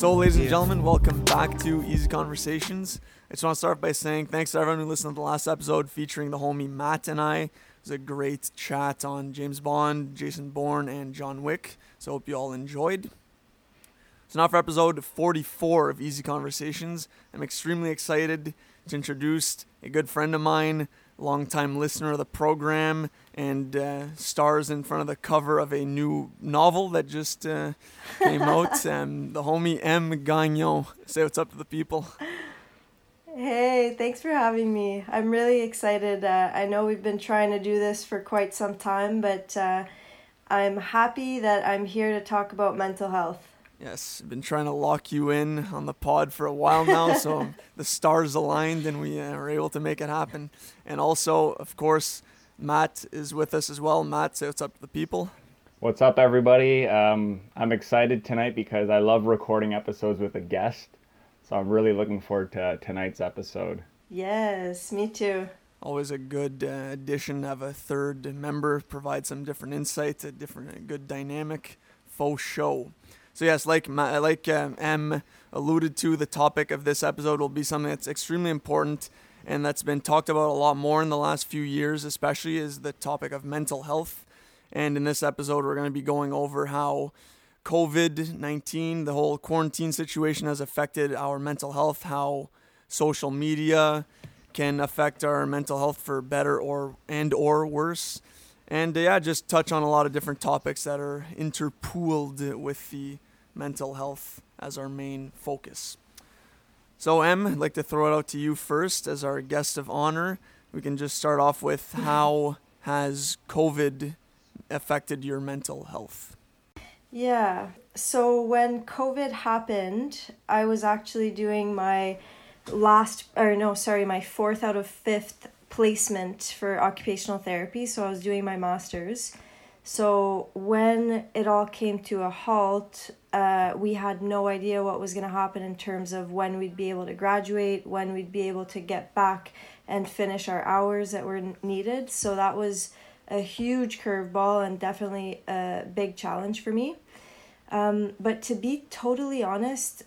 So, ladies and gentlemen, welcome back to Easy Conversations. I just want to start by saying thanks to everyone who listened to the last episode featuring the homie Matt and I. It was a great chat on James Bond, Jason Bourne, and John Wick. So, I hope you all enjoyed. So, now for episode 44 of Easy Conversations, I'm extremely excited to introduce a good friend of mine, longtime listener of the program, and uh, stars in front of the cover of a new novel that just uh, came out. Um, the homie M. Gagnon. Say what's up to the people. Hey, thanks for having me. I'm really excited. Uh, I know we've been trying to do this for quite some time, but uh, I'm happy that I'm here to talk about mental health. Yes, I've been trying to lock you in on the pod for a while now, so the stars aligned and we uh, were able to make it happen. And also, of course, Matt is with us as well. Matt, say what's up to the people. What's up, everybody? Um, I'm excited tonight because I love recording episodes with a guest. So I'm really looking forward to tonight's episode. Yes, me too. Always a good uh, addition to have a third member provide some different insights, a different, a good dynamic, faux show. So yes, like like um, M alluded to, the topic of this episode will be something that's extremely important and that's been talked about a lot more in the last few years, especially is the topic of mental health. And in this episode, we're going to be going over how COVID 19, the whole quarantine situation, has affected our mental health, how social media can affect our mental health for better or and or worse and uh, yeah just touch on a lot of different topics that are interpooled with the mental health as our main focus. So, Em, I'd like to throw it out to you first as our guest of honor. We can just start off with how has COVID affected your mental health? Yeah. So, when COVID happened, I was actually doing my last, or no, sorry, my fourth out of fifth placement for occupational therapy. So, I was doing my master's. So when it all came to a halt, uh, we had no idea what was going to happen in terms of when we'd be able to graduate, when we'd be able to get back and finish our hours that were needed. So that was a huge curveball and definitely a big challenge for me. Um, but to be totally honest,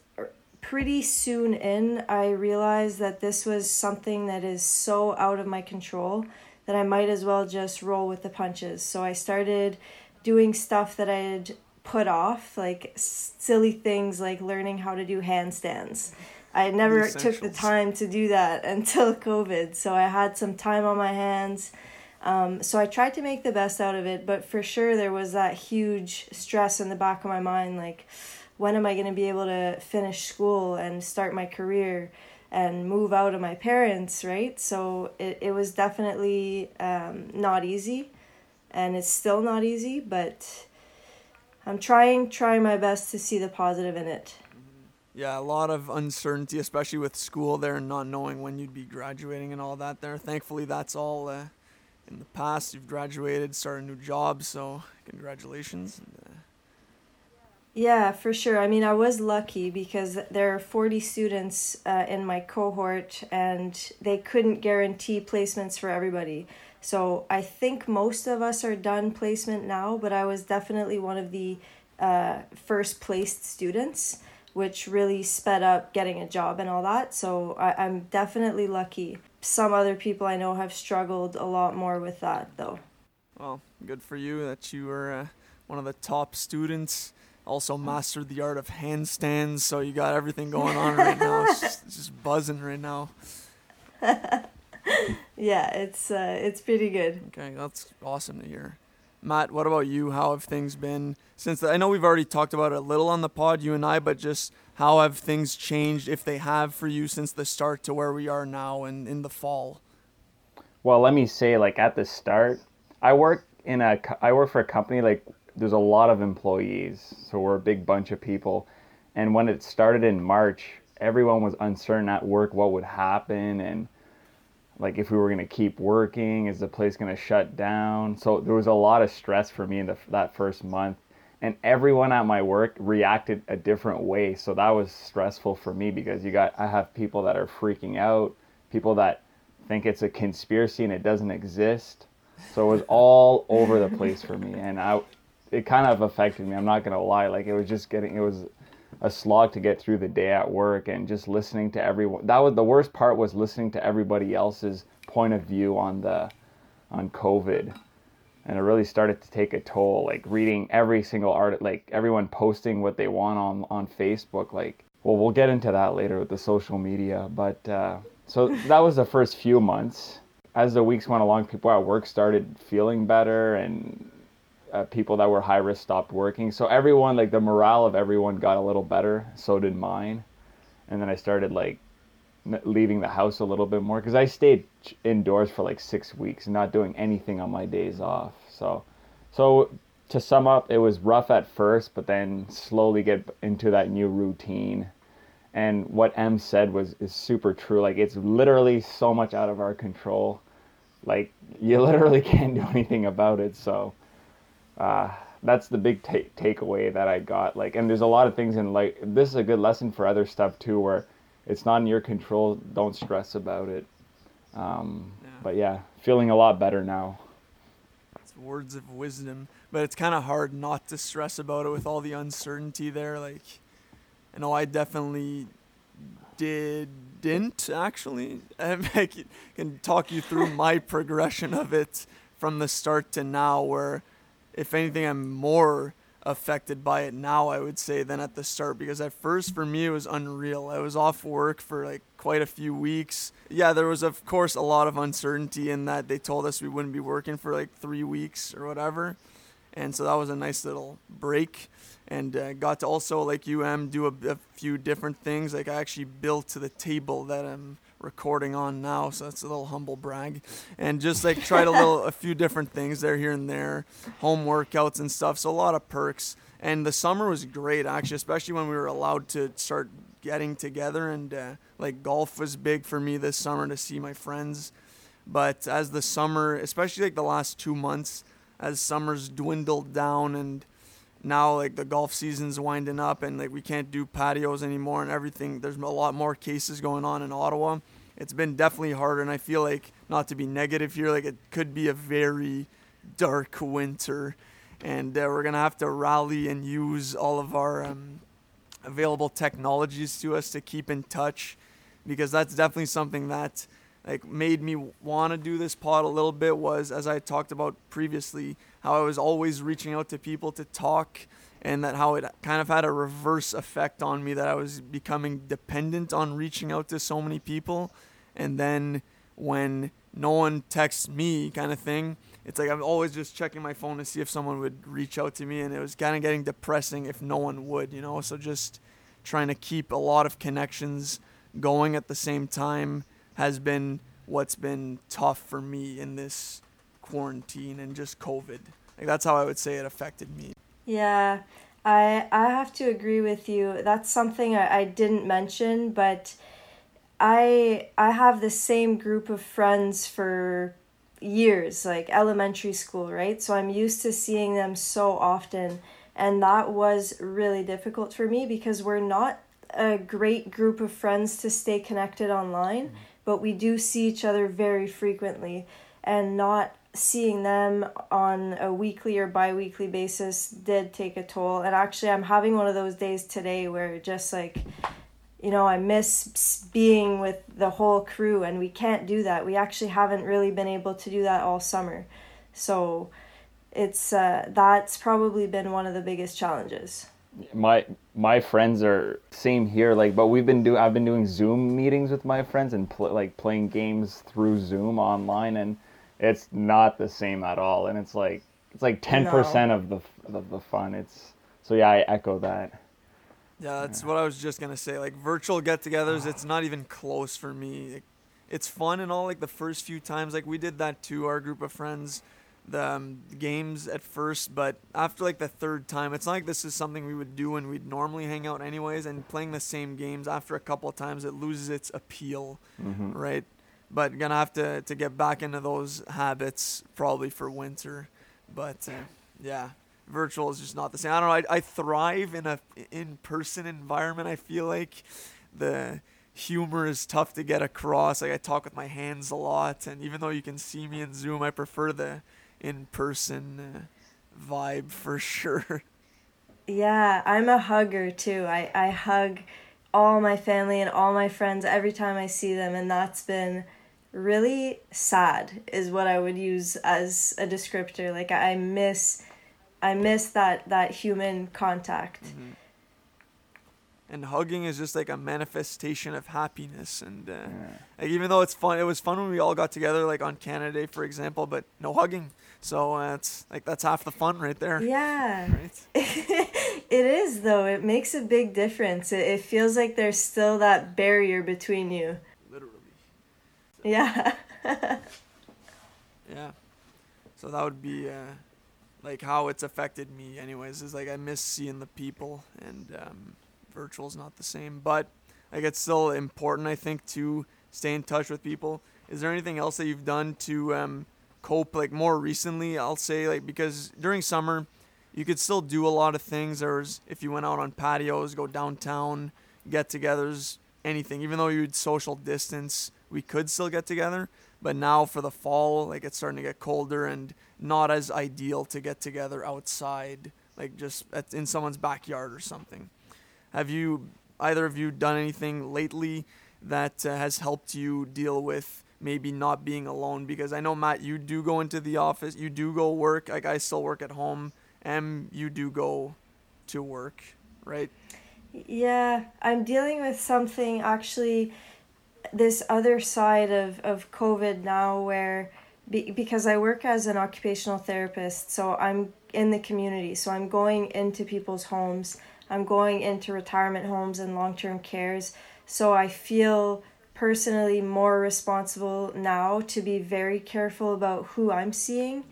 pretty soon in, I realized that this was something that is so out of my control that I might as well just roll with the punches. So I started doing stuff that I had put off, like silly things like learning how to do handstands. I never took the time to do that until COVID. So I had some time on my hands. Um, so I tried to make the best out of it, but for sure there was that huge stress in the back of my mind like, when am I going to be able to finish school and start my career? And move out of my parents, right? So it, it was definitely um, not easy and it's still not easy, but I'm trying trying my best to see the positive in it. Mm-hmm. Yeah, a lot of uncertainty, especially with school there and not knowing when you'd be graduating and all that there. Thankfully, that's all uh, in the past. You've graduated, started a new job, so congratulations. And, uh, yeah, for sure. I mean, I was lucky because there are 40 students uh, in my cohort and they couldn't guarantee placements for everybody. So I think most of us are done placement now, but I was definitely one of the uh, first placed students, which really sped up getting a job and all that. So I, I'm definitely lucky. Some other people I know have struggled a lot more with that, though. Well, good for you that you were uh, one of the top students also mastered the art of handstands. So you got everything going on right now. It's just, it's just buzzing right now. yeah, it's uh, it's pretty good. Okay, that's awesome to hear. Matt, what about you? How have things been since? The, I know we've already talked about it a little on the pod, you and I, but just how have things changed, if they have, for you since the start to where we are now and in the fall? Well, let me say, like at the start, I work in a I work for a company like there's a lot of employees, so we're a big bunch of people. And when it started in March, everyone was uncertain at work what would happen and like if we were going to keep working, is the place going to shut down? So there was a lot of stress for me in the, that first month. And everyone at my work reacted a different way. So that was stressful for me because you got I have people that are freaking out, people that think it's a conspiracy and it doesn't exist. So it was all over the place for me and I it kind of affected me. I'm not gonna lie. Like it was just getting, it was a slog to get through the day at work and just listening to everyone. That was the worst part was listening to everybody else's point of view on the on COVID. And it really started to take a toll, like reading every single art, like everyone posting what they want on, on Facebook. Like, well, we'll get into that later with the social media. But uh, so that was the first few months. As the weeks went along, people at work started feeling better and uh, people that were high risk stopped working. So everyone, like the morale of everyone got a little better. So did mine. And then I started like leaving the house a little bit more because I stayed indoors for like six weeks, not doing anything on my days off. So, so to sum up, it was rough at first, but then slowly get into that new routine. And what M said was is super true. Like it's literally so much out of our control. Like you literally can't do anything about it. So uh, that's the big ta- takeaway that I got. Like, and there's a lot of things in like this is a good lesson for other stuff too, where it's not in your control. Don't stress about it. Um, yeah. But yeah, feeling a lot better now. It's words of wisdom, but it's kind of hard not to stress about it with all the uncertainty there. Like, I know I definitely didn't actually. I can talk you through my progression of it from the start to now, where if anything, I'm more affected by it now, I would say, than at the start. Because at first, for me, it was unreal. I was off work for like quite a few weeks. Yeah, there was, of course, a lot of uncertainty in that they told us we wouldn't be working for like three weeks or whatever. And so that was a nice little break. And uh, got to also, like UM, do a, a few different things. Like I actually built to the table that I'm recording on now, so that's a little humble brag. And just like tried a little, a few different things there, here and there, home workouts and stuff. So a lot of perks. And the summer was great, actually, especially when we were allowed to start getting together. And uh, like golf was big for me this summer to see my friends. But as the summer, especially like the last two months, as summer's dwindled down and now like the golf season's winding up and like we can't do patios anymore and everything there's a lot more cases going on in ottawa. It's been definitely harder and i feel like not to be negative here like it could be a very dark winter. And uh, we're gonna have to rally and use all of our um, available technologies to us to keep in touch because that's definitely something that like made me want to do this pod a little bit was as I talked about previously how I was always reaching out to people to talk and that how it kind of had a reverse effect on me that I was becoming dependent on reaching out to so many people. And then when no one texts me kind of thing it's like I'm always just checking my phone to see if someone would reach out to me and it was kind of getting depressing if no one would you know? So just trying to keep a lot of connections going at the same time has been what's been tough for me in this quarantine and just COVID. Like that's how I would say it affected me. Yeah, I I have to agree with you. That's something I, I didn't mention, but I I have the same group of friends for years, like elementary school, right? So I'm used to seeing them so often. And that was really difficult for me because we're not a great group of friends to stay connected online. Mm-hmm but we do see each other very frequently and not seeing them on a weekly or bi-weekly basis did take a toll. And actually i'm having one of those days today where just like you know i miss being with the whole crew and we can't do that. We actually haven't really been able to do that all summer. So it's uh, that's probably been one of the biggest challenges. My my friends are same here like but we've been doing i've been doing zoom meetings with my friends and pl- like playing games through zoom online and it's not the same at all and it's like it's like 10% no. of the of the fun it's so yeah i echo that yeah that's yeah. what i was just gonna say like virtual get-togethers it's not even close for me it's fun and all like the first few times like we did that to our group of friends the um, games at first, but after like the third time, it's not like this is something we would do when we'd normally hang out anyways. And playing the same games after a couple of times, it loses its appeal, mm-hmm. right? But gonna have to to get back into those habits probably for winter. But uh, yeah, virtual is just not the same. I don't know. I, I thrive in a in person environment. I feel like the humor is tough to get across. Like I talk with my hands a lot, and even though you can see me in Zoom, I prefer the in person uh, vibe for sure. Yeah, I'm a hugger too. I, I hug all my family and all my friends every time I see them, and that's been really sad, is what I would use as a descriptor. Like I miss, I miss that that human contact. Mm-hmm. And hugging is just like a manifestation of happiness, and uh, like even though it's fun, it was fun when we all got together, like on Canada Day, for example. But no hugging, so uh, it's like that's half the fun right there. Yeah. Right. it is though. It makes a big difference. It, it feels like there's still that barrier between you. Yeah. Yeah. So that would be uh, like how it's affected me, anyways. Is like I miss seeing the people, and um, is not the same. But like it's still important, I think, to stay in touch with people. Is there anything else that you've done to um, cope? Like more recently, I'll say like because during summer, you could still do a lot of things. There was if you went out on patios, go downtown, get-togethers, anything. Even though you'd social distance, we could still get together. But now for the fall, like it's starting to get colder and not as ideal to get together outside, like just at, in someone's backyard or something. Have you either of you done anything lately that uh, has helped you deal with maybe not being alone? Because I know Matt, you do go into the office, you do go work. Like I still work at home, and you do go to work, right? Yeah, I'm dealing with something actually this other side of, of COVID now where be, because I work as an occupational therapist, so I'm in the community. So I'm going into people's homes, I'm going into retirement homes and long term cares. So I feel personally more responsible now to be very careful about who I'm seeing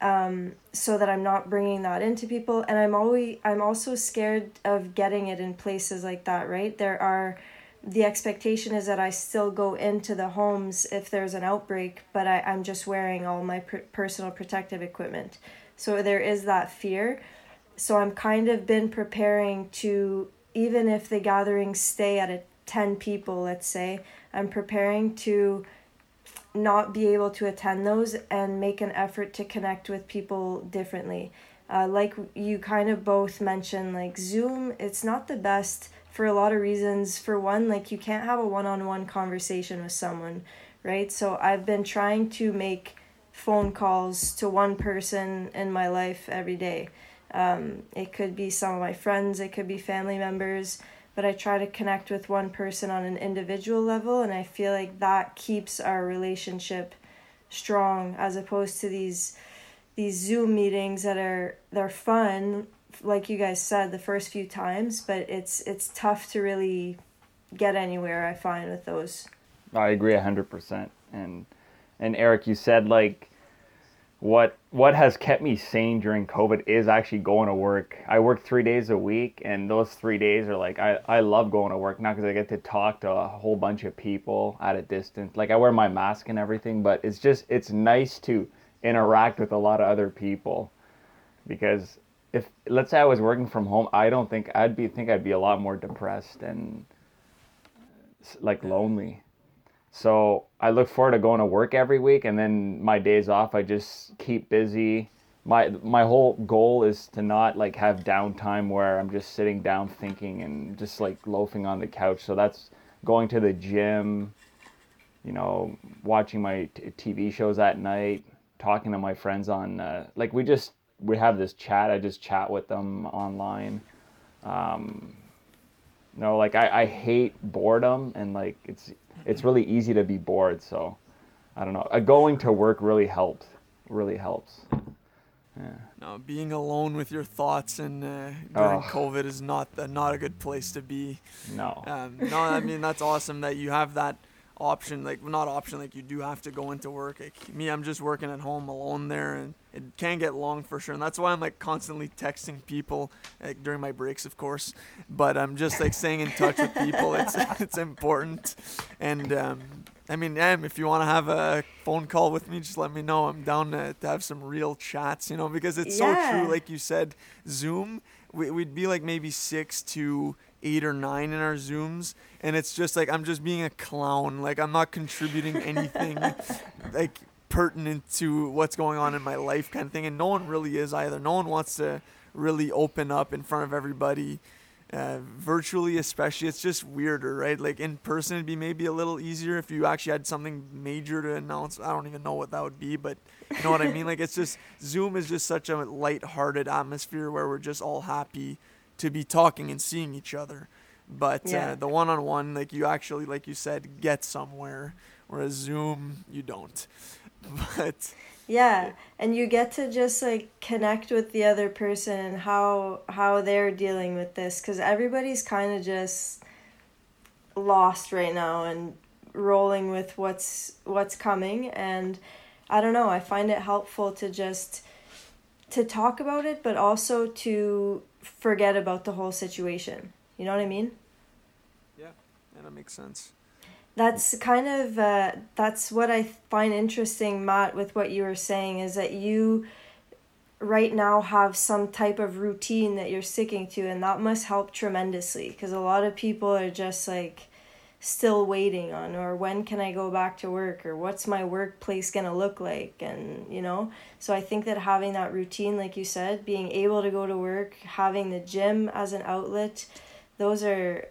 um, so that I'm not bringing that into people. And I'm always I'm also scared of getting it in places like that. Right? There are the expectation is that I still go into the homes if there's an outbreak, but I, I'm just wearing all my per- personal protective equipment. So there is that fear. So I'm kind of been preparing to, even if the gatherings stay at a 10 people, let's say, I'm preparing to not be able to attend those and make an effort to connect with people differently. Uh, like you kind of both mentioned, like Zoom, it's not the best for a lot of reasons. For one, like you can't have a one on one conversation with someone, right? So I've been trying to make phone calls to one person in my life every day. Um, it could be some of my friends, it could be family members, but I try to connect with one person on an individual level, and I feel like that keeps our relationship strong as opposed to these these Zoom meetings that are they're fun like you guys said the first few times, but it's it's tough to really get anywhere. I find with those. I agree hundred percent. And and Eric, you said like what what has kept me sane during COVID is actually going to work. I work three days a week, and those three days are like I, I love going to work, not because I get to talk to a whole bunch of people at a distance. Like I wear my mask and everything, but it's just it's nice to interact with a lot of other people because if let's say I was working from home, I don't think I'd be think I'd be a lot more depressed and like lonely. So I look forward to going to work every week, and then my days off, I just keep busy. My my whole goal is to not like have downtime where I'm just sitting down thinking and just like loafing on the couch. So that's going to the gym, you know, watching my t- TV shows at night, talking to my friends on uh, like we just we have this chat. I just chat with them online. Um, you know, like I, I hate boredom and like it's it's really easy to be bored. So I don't know. Uh, going to work really helps. Really helps. Yeah. No, being alone with your thoughts and uh, during oh. COVID is not uh, not a good place to be. No. Um, no, I mean that's awesome that you have that option. Like not option, like you do have to go into work. Like me, I'm just working at home alone there, and it can get long for sure. And that's why I'm like constantly texting people like, during my breaks, of course. But I'm just like staying in touch with people. It's it's important. And um, I mean, Em, if you want to have a phone call with me, just let me know. I'm down to, to have some real chats, you know, because it's yeah. so true. Like you said, Zoom, we, we'd be like maybe six to eight or nine in our Zooms, and it's just like I'm just being a clown. Like I'm not contributing anything. like pertinent to what's going on in my life kind of thing and no one really is either no one wants to really open up in front of everybody. Uh, virtually, especially, it's just weirder, right? Like in person, it'd be maybe a little easier if you actually had something major to announce. I don't even know what that would be, but you know what I mean? Like it's just Zoom is just such a light-hearted atmosphere where we're just all happy to be talking and seeing each other. But Yeah. uh, the one-on-one, like you actually, like you said, get somewhere. Whereas Zoom, you don't. But Yeah, and you get to just like connect with the other person and how how they're dealing with this cuz everybody's kind of just lost right now and rolling with what's what's coming and I don't know, I find it helpful to just to talk about it but also to forget about the whole situation. You know what I mean? yeah, that makes sense. That's kind of uh, that's what I find interesting, Matt, with what you were saying is that you right now have some type of routine that you're sticking to, and that must help tremendously because a lot of people are just like still waiting on or when can I go back to work or what's my workplace gonna look like and you know so I think that having that routine like you said being able to go to work having the gym as an outlet those are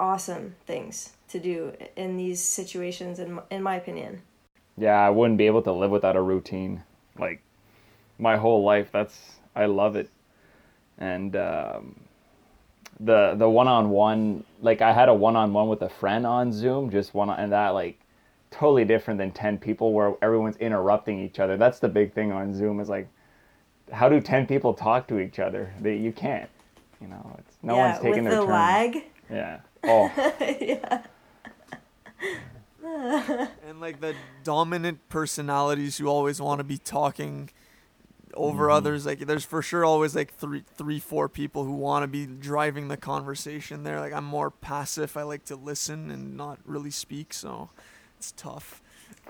awesome things to do in these situations in my, in my opinion Yeah, I wouldn't be able to live without a routine. Like my whole life, that's I love it. And um, the the one on one, like I had a one on one with a friend on Zoom, just one, and that like totally different than ten people where everyone's interrupting each other. That's the big thing on Zoom is like, how do ten people talk to each other? They you can't. You know, it's no yeah one's taking with their the turn. lag Yeah. Oh, yeah and like the dominant personalities who always want to be talking over others like there's for sure always like three three four people who want to be driving the conversation there. Like i'm more passive. I like to listen and not really speak so it's tough.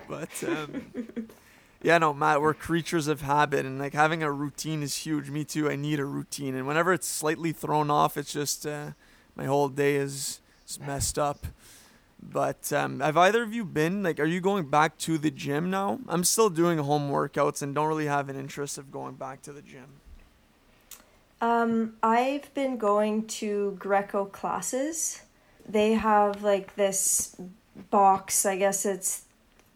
But um yeah no matt we're creatures of habit and like having a routine is huge. Me too i need a routine and whenever it's slightly thrown off it's just uh, my whole day is, is messed up but um, have either of you been like? Are you going back to the gym now? I'm still doing home workouts and don't really have an interest of going back to the gym. Um, I've been going to Greco classes. They have like this box. I guess it's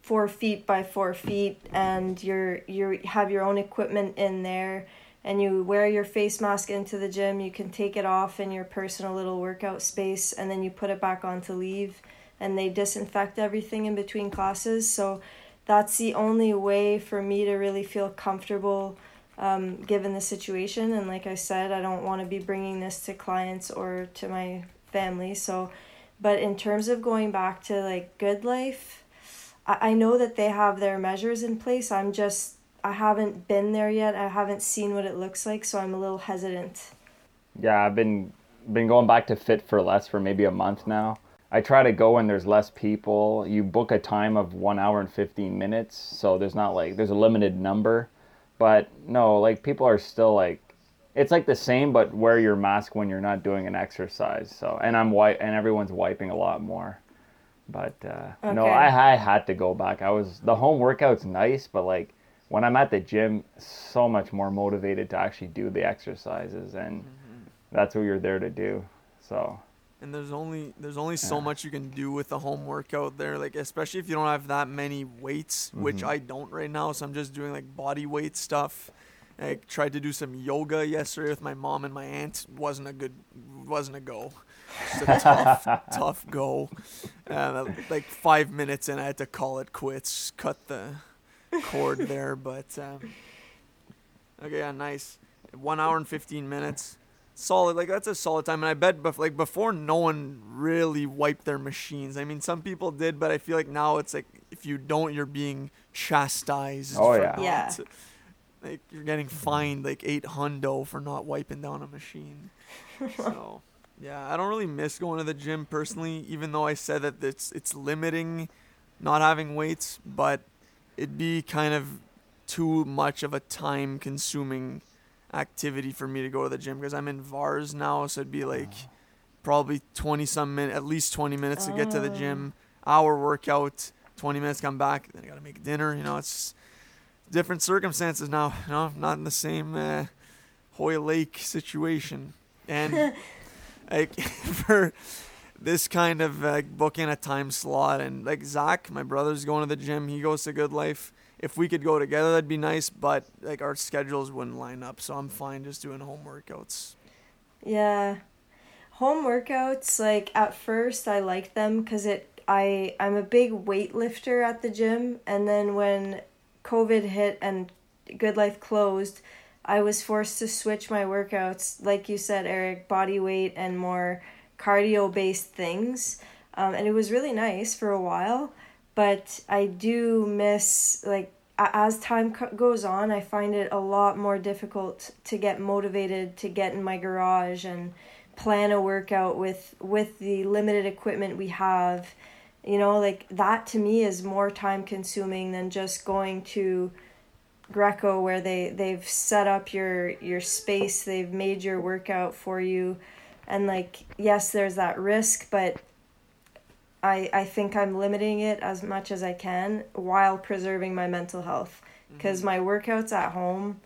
four feet by four feet, and you're you have your own equipment in there, and you wear your face mask into the gym. You can take it off in your personal little workout space, and then you put it back on to leave, and they disinfect everything in between classes. So that's the only way for me to really feel comfortable um, given the situation. And like I said, I don't want to be bringing this to clients or to my family. So, but in terms of going back to like good life, I, I know that they have their measures in place. I'm just, I haven't been there yet. I haven't seen what it looks like. So I'm a little hesitant. Yeah, I've been been going back to Fit for Less for maybe a month now. I try to go when there's less people. You book a time of one hour and fifteen minutes, so there's not like there's a limited number. But no, like people are still like it's like the same, but wear your mask when you're not doing an exercise. So and I'm white and everyone's wiping a lot more. But uh, no, I I had to go back. I was the home workout's nice, but like when I'm at the gym, so much more motivated to actually do the exercises and that's what you're there to do. So And there's only there's only so Yeah. much you can do with a home workout there. Like especially if you don't have that many weights, which Mhm. I don't right now. So I'm just doing like body weight stuff. I tried to do some yoga yesterday with my mom and my aunt. wasn't a good wasn't a go. Just a tough tough go. Uh, like five minutes and I had to call it quits. Cut the cord there. But um, okay, yeah, nice. One hour and fifteen minutes solid like that's a solid time and i bet bef- like before no one really wiped their machines i mean some people did but i feel like now it's like if you don't you're being chastised Oh, for yeah. not- Yeah. like you're getting fined like eight hundo for not wiping down a machine so yeah i don't really miss going to the gym personally even though i said that it's it's limiting not having weights but it'd be kind of too much of a time consuming activity for me to go to the gym because I'm in VARS now, so it'd be like probably 20 some minutes, at least 20 minutes to get to the Oh. gym, hour workout, 20 minutes come back, then I gotta make dinner. You know, it's different circumstances now. You know, not in the same uh, Hoylake situation, and like for this kind of uh, booking a time slot, and like Zach, my brother's going to the gym. He goes to Good Life. If we could go together, that'd be nice, but like our schedules wouldn't line up, so I'm fine just doing home workouts. Yeah. Home workouts, like at first I liked them because it I I'm a big weightlifter at the gym and then when COVID hit and Good Life closed, I was forced to switch my workouts, like you said, Eric, body weight and more cardio based things. Um, and it was really nice for a while, but I do miss, like, as time goes on, I find it a lot more difficult to get motivated to get in my garage and plan a workout with with the limited equipment we have. You know, like that to me is more time consuming than just going to Greco where they they've set up your your space, they've made your workout for you, and like yes, there's that risk, but I I think I'm limiting it as much as I can while preserving my mental health because mm-hmm. my workouts at home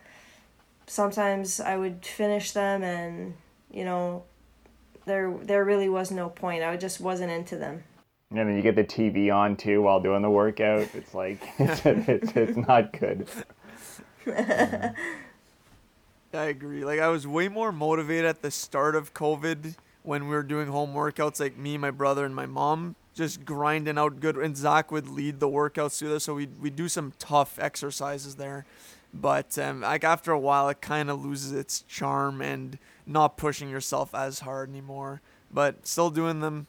sometimes I would finish them and you know there there really was no point. I just wasn't into them. And then you get the TV on too while doing the workout. It's like it's, it's, it's not good. I agree. Like I was way more motivated at the start of COVID when we were doing home workouts, like me, my brother, and my mom, just grinding out good. And Zach would lead the workouts through this, so we we do some tough exercises there. But um, like after a while, it kind of loses its charm and not pushing yourself as hard anymore. But still doing them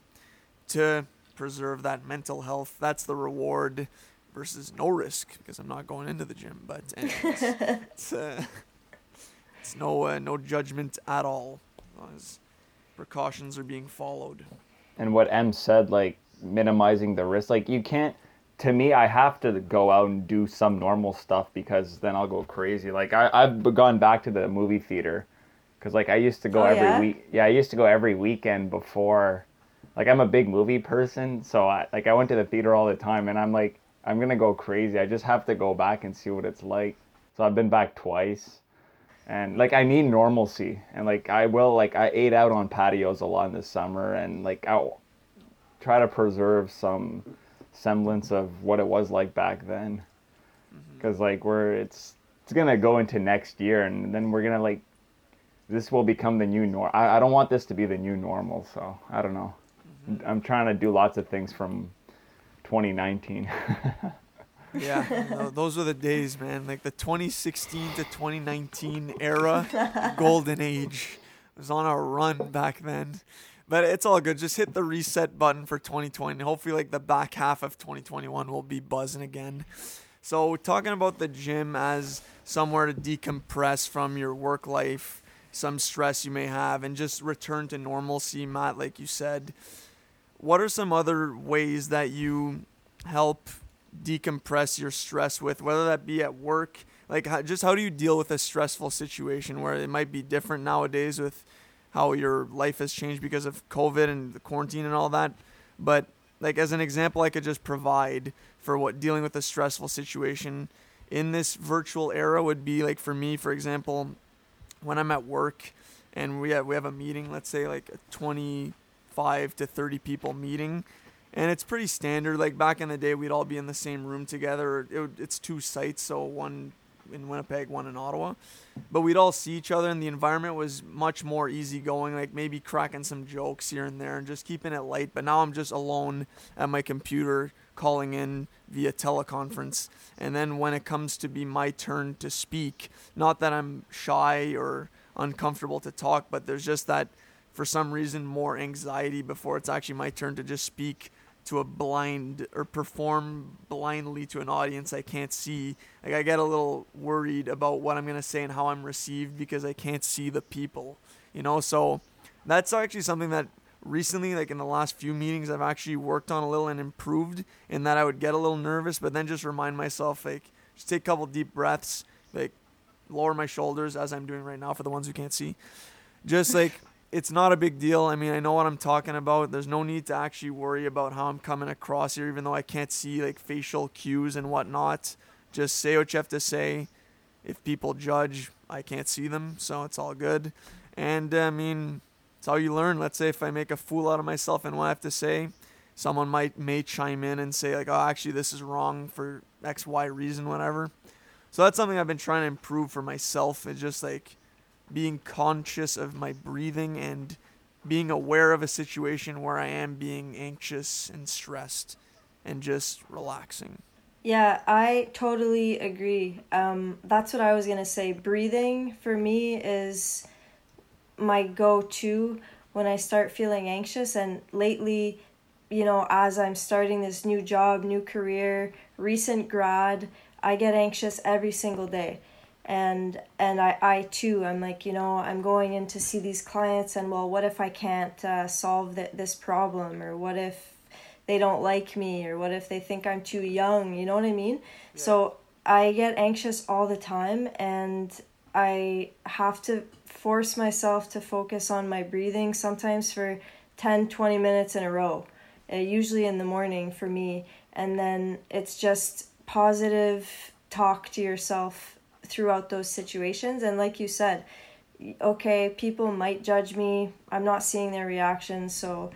to preserve that mental health. That's the reward versus no risk because I'm not going into the gym. But anyways, it's, uh, it's no uh, no judgment at all as precautions are being followed. And what M said, like minimizing the risk, like you can't. To me, I have to go out and do some normal stuff because then I'll go crazy. Like I, I've gone back to the movie theater because like I used to go oh, every yeah? week. Yeah, I used to go every weekend before. Like I'm a big movie person, so I like I went to the theater all the time, and I'm like I'm gonna go crazy. I just have to go back and see what it's like. So I've been back twice, and like I need normalcy, and like I will like I ate out on patios a lot in the summer, and like I'll try to preserve some semblance of what it was like back then, because mm-hmm. like we're it's it's gonna go into next year, and then we're gonna like this will become the new norm. I, I don't want this to be the new normal, so I don't know. Mm-hmm. I'm trying to do lots of things from 2019. yeah, those were the days, man. Like the 2016 to 2019 era, golden age. It was on a run back then. But it's all good. Just hit the reset button for 2020. Hopefully, like the back half of 2021 will be buzzing again. So, talking about the gym as somewhere to decompress from your work life, some stress you may have, and just return to normalcy, Matt, like you said what are some other ways that you help decompress your stress with, whether that be at work? Like, how, just how do you deal with a stressful situation where it might be different nowadays with how your life has changed because of COVID and the quarantine and all that? But, like, as an example, I could just provide for what dealing with a stressful situation in this virtual era would be like for me, for example, when I'm at work and we have, we have a meeting, let's say like a 20, five to 30 people meeting. And it's pretty standard. Like back in the day, we'd all be in the same room together. It it's two sites, so one in Winnipeg, one in Ottawa. But we'd all see each other, and the environment was much more easygoing, like maybe cracking some jokes here and there and just keeping it light. But now I'm just alone at my computer calling in via teleconference. And then when it comes to be my turn to speak, not that I'm shy or uncomfortable to talk, but there's just that for some reason more anxiety before it's actually my turn to just speak to a blind or perform blindly to an audience I can't see. Like I get a little worried about what I'm gonna say and how I'm received because I can't see the people. You know, so that's actually something that recently, like in the last few meetings, I've actually worked on a little and improved in that I would get a little nervous, but then just remind myself like just take a couple deep breaths, like lower my shoulders as I'm doing right now for the ones who can't see. Just like it's not a big deal. I mean, I know what I'm talking about. There's no need to actually worry about how I'm coming across here, even though I can't see like facial cues and whatnot. Just say what you have to say, if people judge, I can't see them, so it's all good. And I mean, it's how you learn. Let's say if I make a fool out of myself and what I have to say, someone might may chime in and say like, "Oh, actually, this is wrong for X, Y reason, whatever." So that's something I've been trying to improve for myself. Is just like being conscious of my breathing and being aware of a situation where I am being anxious and stressed, and just relaxing. Yeah, I totally agree. Um, that's what I was gonna say. Breathing for me is my go-to when I start feeling anxious, and lately you know, as I'm starting this new job, new career, recent grad, I get anxious every single day. And and I, I too, I'm like, you know, I'm going in to see these clients and well, what if I can't uh, solve th- this problem or what if they don't like me or what if they think I'm too young, you know what I mean? Yeah. So I get anxious all the time and I have to force myself to focus on my breathing sometimes for 10 20 minutes in a row uh, usually in the morning for me. And then it's just positive talk to yourself throughout those situations. And like you said, okay, people might judge me. I'm not seeing their reactions, so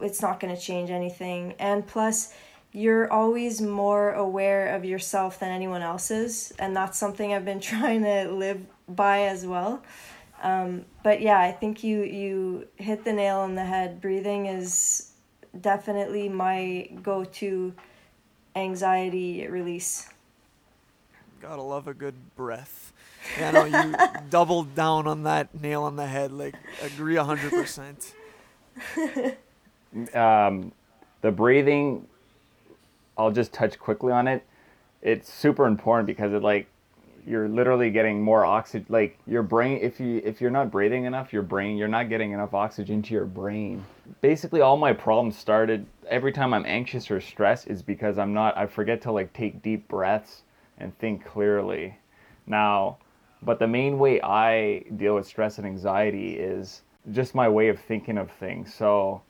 it's not going to change anything. And plus, you're always more aware of yourself than anyone else's. And that's something I've been trying to live by as well. Um, but yeah, I think you you hit the nail on the head. Breathing is definitely my go to anxiety release. Gotta love a good breath. Yeah, no, you doubled down on that nail on the head. Like, agree 100%. um, the breathing, I'll just touch quickly on it. It's super important because it, like, you're literally getting more oxygen like your brain if you if you're not breathing enough your brain you're not getting enough oxygen to your brain basically all my problems started every time i'm anxious or stressed is because i'm not i forget to like take deep breaths and think clearly now but the main way i deal with stress and anxiety is just my way of thinking of things so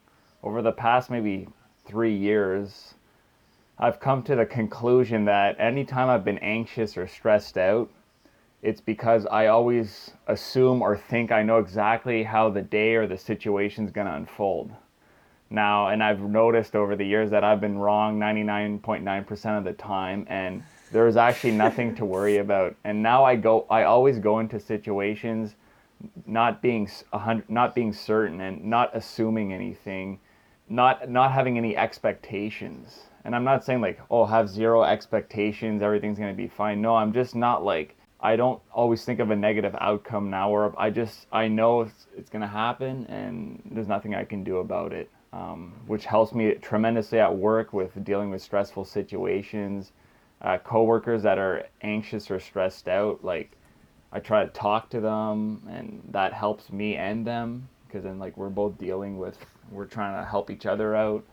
over the past maybe three years I've come to the conclusion that anytime I've been anxious or stressed out, it's because I always assume or think I know exactly how the day or the situation is going to unfold. Now, and I've noticed over the years that I've been wrong 99.9% of the time, and there's actually nothing to worry about. And now I go, I always go into situations not being not being certain and not assuming anything, not not having any expectations and I'm not saying like, oh, have zero expectations, everything's going to be fine. No, I'm just not like, I don't always think of a negative outcome now or I just, I know it's, it's going to happen and there's nothing I can do about it, um, which helps me tremendously at work with dealing with stressful situations. Uh, coworkers that are anxious or stressed out, like I try to talk to them and that helps me and them because then like we're both dealing with, we're trying to help each other out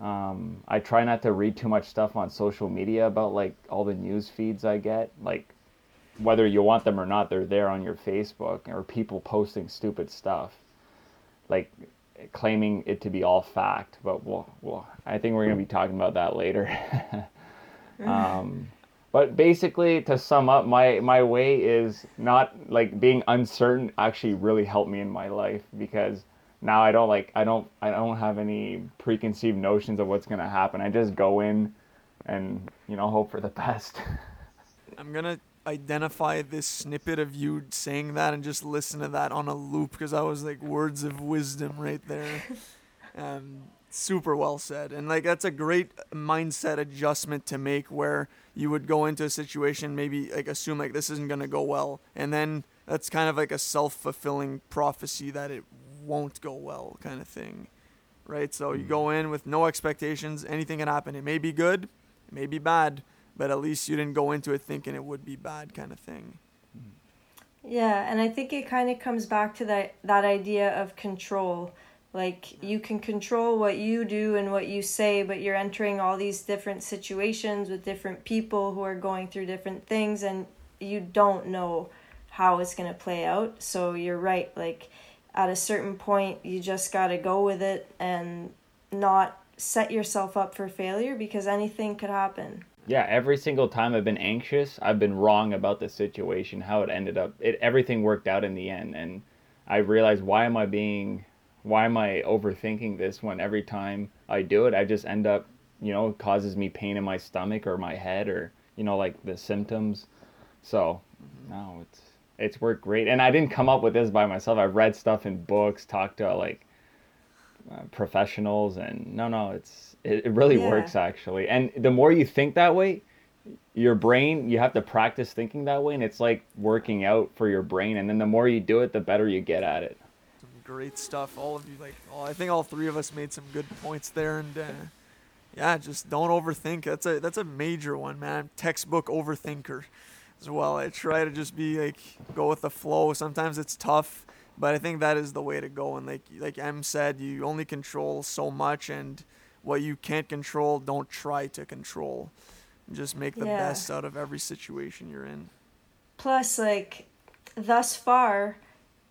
um, I try not to read too much stuff on social media about like all the news feeds I get. Like whether you want them or not, they're there on your Facebook or people posting stupid stuff, like claiming it to be all fact. But well, well I think we're gonna be talking about that later. um, but basically, to sum up, my my way is not like being uncertain. Actually, really helped me in my life because now I don't like I don't I don't have any preconceived notions of what's gonna happen. I just go in and you know hope for the best. I'm gonna identify this snippet of you saying that and just listen to that on a loop because I was like words of wisdom right there. Um, super well said, and like that's a great mindset adjustment to make where you would go into a situation maybe like assume like this isn't gonna go well, and then that's kind of like a self fulfilling prophecy that it won't go well kind of thing, right? So you go mm. in with no expectations, anything can happen. It may be good, it may be bad, but at least you didn't go into it thinking it would be bad kind of thing. Mm. Yeah, and I think it kind of comes back to that that idea of control. Like you can control what you do and what you say, but you're entering all these different situations with different people who are going through different things and you don't know how it's going to play out. So you're right, like at a certain point you just got to go with it and not set yourself up for failure because anything could happen. Yeah, every single time I've been anxious, I've been wrong about the situation, how it ended up. It everything worked out in the end, and I realized why am I being, why am I overthinking this when every time I do it, I just end up, you know, it causes me pain in my stomach or my head or you know like the symptoms. So, no, it's it's worked great, and I didn't come up with this by myself. I've read stuff in books, talked to like uh, professionals, and no, no, it's it, it really Yeah. works actually. And the more you think that way, your brain you have to practice thinking that way, and it's like working out for your brain. And then the more you do it, the better you get at it. Great stuff. All of you, like, all, I think all three of us made some good points there, and uh, yeah, just don't overthink. That's a that's a major one, man. Textbook overthinker as well. I try to just be like go with the flow. Sometimes it's tough, but I think that is the way to go. And like like Em said, you only control so much, and what you can't control, don't try to control. Just make the Yeah. best out of every situation you're in. Plus, like, thus far,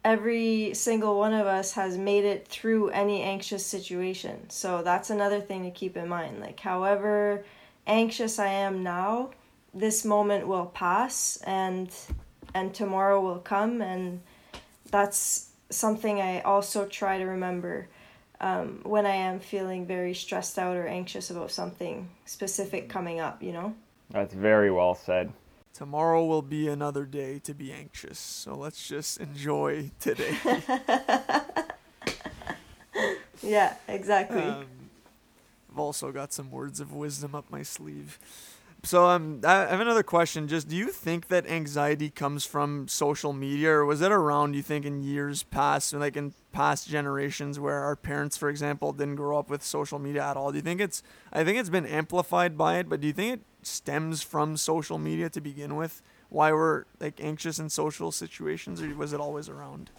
every single one of us has made it through any anxious situation. So that's another thing to keep in mind. Like, however anxious I am now, this moment will pass and and tomorrow will come and that's something I also try to remember um, when I am feeling very stressed out or anxious about something specific coming up, you know? That's very well said. Tomorrow will be another day to be anxious. So let's just enjoy today. Yeah, exactly. Um, I've also got some words of wisdom up my sleeve. So um, I have another question. Just do you think that anxiety comes from social media, or was it around? You think in years past, like in past generations, where our parents, for example, didn't grow up with social media at all? Do you think it's? I think it's been amplified by it, but do you think it stems from social media to begin with? Why we're like anxious in social situations, or was it always around?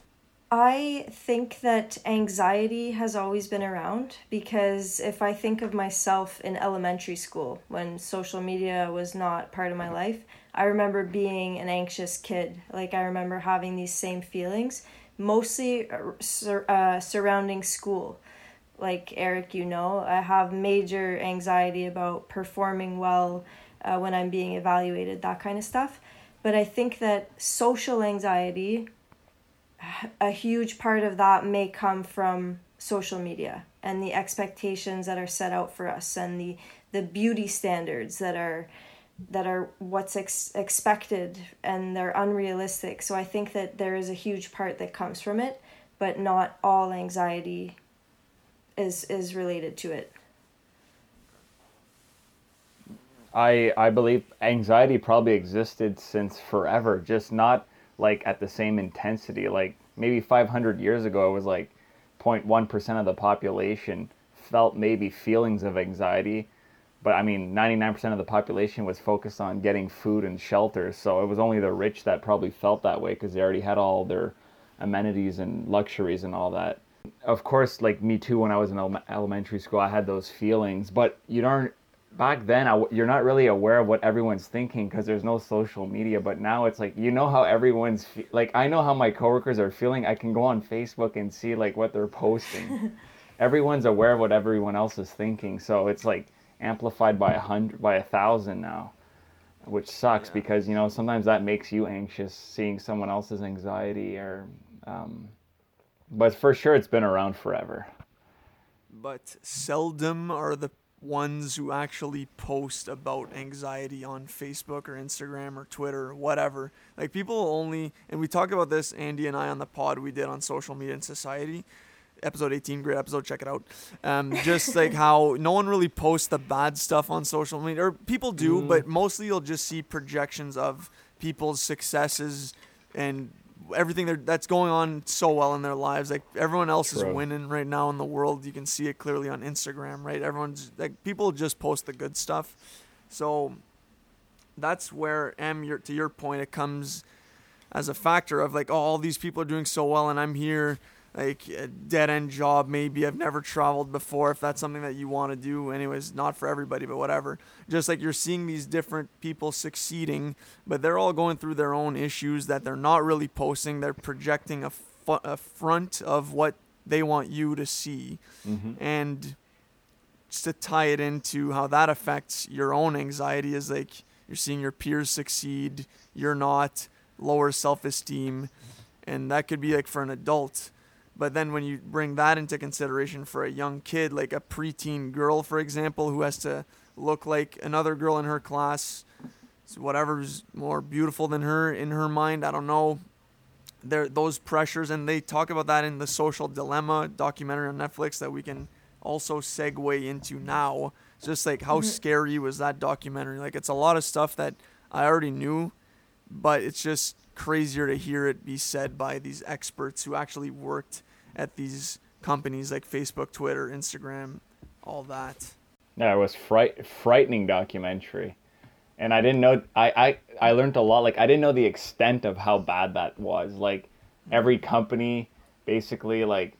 I think that anxiety has always been around because if I think of myself in elementary school when social media was not part of my life, I remember being an anxious kid. Like, I remember having these same feelings, mostly uh, uh, surrounding school. Like Eric, you know, I have major anxiety about performing well uh, when I'm being evaluated, that kind of stuff. But I think that social anxiety a huge part of that may come from social media and the expectations that are set out for us and the the beauty standards that are that are what's ex- expected and they're unrealistic so i think that there is a huge part that comes from it but not all anxiety is is related to it I I believe anxiety probably existed since forever, just not like at the same intensity. Like maybe 500 years ago, it was like 0.1 percent of the population felt maybe feelings of anxiety, but I mean 99% of the population was focused on getting food and shelter. So it was only the rich that probably felt that way because they already had all their amenities and luxuries and all that. Of course, like me too, when I was in ele- elementary school, I had those feelings, but you don't back then I, you're not really aware of what everyone's thinking because there's no social media but now it's like you know how everyone's fe- like i know how my coworkers are feeling i can go on facebook and see like what they're posting everyone's aware of what everyone else is thinking so it's like amplified by a hundred by a thousand now which sucks Yeah. because you know sometimes that makes you anxious seeing someone else's anxiety or um, but for sure it's been around forever but seldom are the ones who actually post about anxiety on Facebook or Instagram or Twitter or whatever. Like people only, and we talked about this, Andy and I, on the pod we did on social media and society. Episode 18, great episode, check it out. Um, just like how no one really posts the bad stuff on social media, or people do, but mostly you'll just see projections of people's successes and everything they're- that's going on so well in their lives. Like everyone else is winning right now in the world. You can see it clearly on Instagram, right? Everyone's like people just post the good stuff. So that's where M your to your point it comes as a factor of like oh all these people are doing so well and I'm here like a dead end job maybe. I've never traveled before if that's something that you want to do. Anyways not for everybody but whatever. Just like you're seeing these different people succeeding but they're all going through their own issues that they're not really posting. They're projecting a, fu- a front of what they want you to see. Mm-hmm. and just to tie it into how that affects your own anxiety is like you're seeing your peers succeed, you're not, lower self-esteem, and that could be like for an adult. But then when you bring that into consideration for a young kid, like a preteen girl, for example, who has to look like another girl in her class, whatever's more beautiful than her in her mind, I don't know. There, those pressures, and they talk about that in the Social Dilemma documentary on Netflix that we can also segue into now. It's just like how mm-hmm. scary was that documentary? Like it's a lot of stuff that I already knew, but it's just crazier to hear it be said by these experts who actually worked at these companies like Facebook, Twitter, Instagram, all that. Yeah, it was fright frightening documentary. And I didn't know I, I I learned a lot like I didn't know the extent of how bad that was. Like every company basically like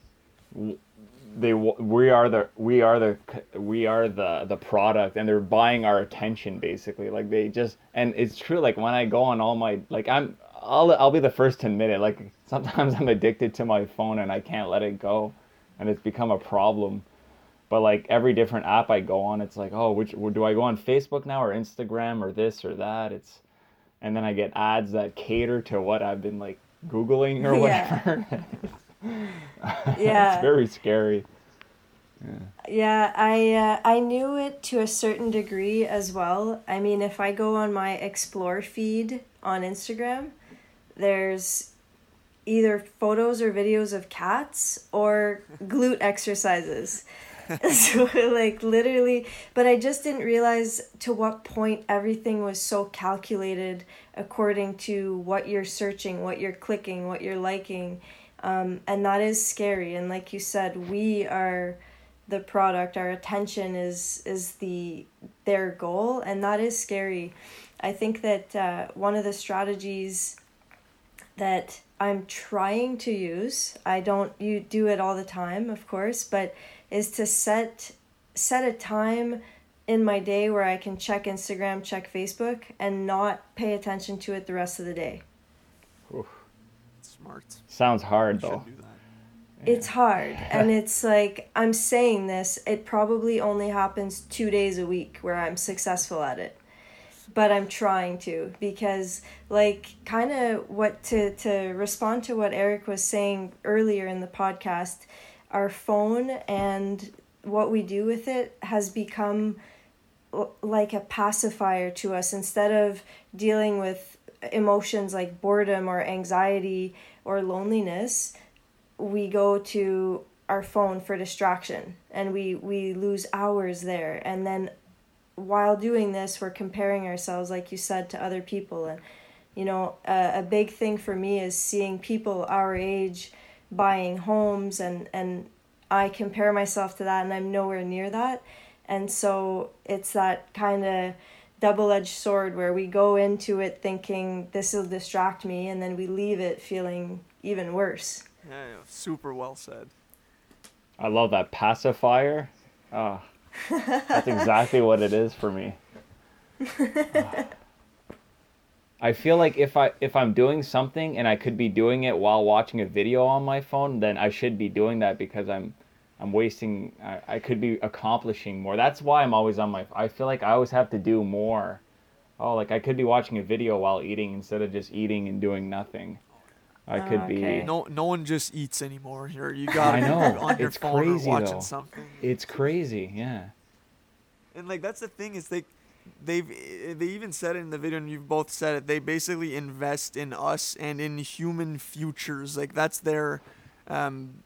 they we are the we are the we are the the product and they're buying our attention basically like they just and it's true like when i go on all my like i'm i'll i'll be the first to admit it like sometimes i'm addicted to my phone and i can't let it go and it's become a problem. But like every different app i go on it's like oh which do i go on facebook now or instagram or this or that? It's and then i get ads that cater to what i've been like googling or whatever. Yeah. yeah. It's very scary. Yeah, yeah i uh, i knew it to a certain degree as well. I mean if i go on my explore feed on instagram there's either photos or videos of cats or glute exercises. So like literally but i just didn't realize to what point everything was so calculated according to what you're searching what you're clicking what you're liking um, and that is scary. And like you said we are the product our attention is is the their goal and that is scary. I think that uh, one of the strategies that i'm trying to use i don't you do it all the time of course but is to set set a time in my day where i can check instagram check facebook and not pay attention to it the rest of the day Oof smart. Sounds hard though. It's hard. And it's like, I'm saying this, it probably only happens two days a week where I'm successful at it. But I'm trying to because, like, kind of what to, to respond to what Eric was saying earlier in the podcast, our phone and what we do with it has become like a pacifier to us. Instead of dealing with emotions like boredom or anxiety or loneliness, we go to our phone for distraction and we we lose hours there. And then while doing this we're comparing ourselves like you said to other people. And you know a, a big thing for me is seeing people our age buying homes and and I compare myself to that and I'm nowhere near that. And so it's that kind of double-edged sword where we go into it thinking this will distract me and then we leave it feeling even worse. Yeah, yeah super well said. I love that pacifier. Oh, that's exactly what it is for me i feel like if i if i'm doing something and i could be doing it while watching a video on my phone then i should be doing that because i'm I'm wasting. I, I could be accomplishing more. That's why I'm always on my. I feel like I always have to do more. Oh, like I could be watching a video while eating instead of just eating and doing nothing. I could okay. be. No, no one just eats anymore here. You got to know on your it's phone crazy, or watching though. something. It's crazy, yeah. And like that's the thing is they, they've they even said it in the video, and you've both said it. They basically invest in us and in human futures. Like that's their, um,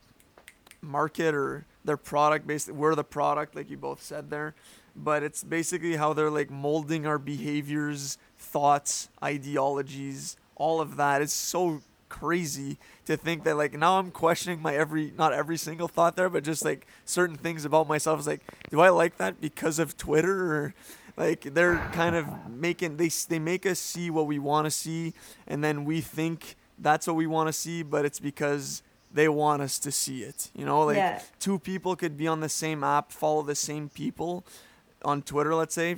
market or their product basically we're the product like you both said there but it's basically how they're like molding our behaviors thoughts ideologies all of that is so crazy to think that like now i'm questioning my every not every single thought there but just like certain things about myself is like do i like that because of twitter or like they're kind of making they they make us see what we want to see and then we think that's what we want to see but it's because they want us to see it. You know, like yeah. two people could be on the same app, follow the same people on Twitter, let's say,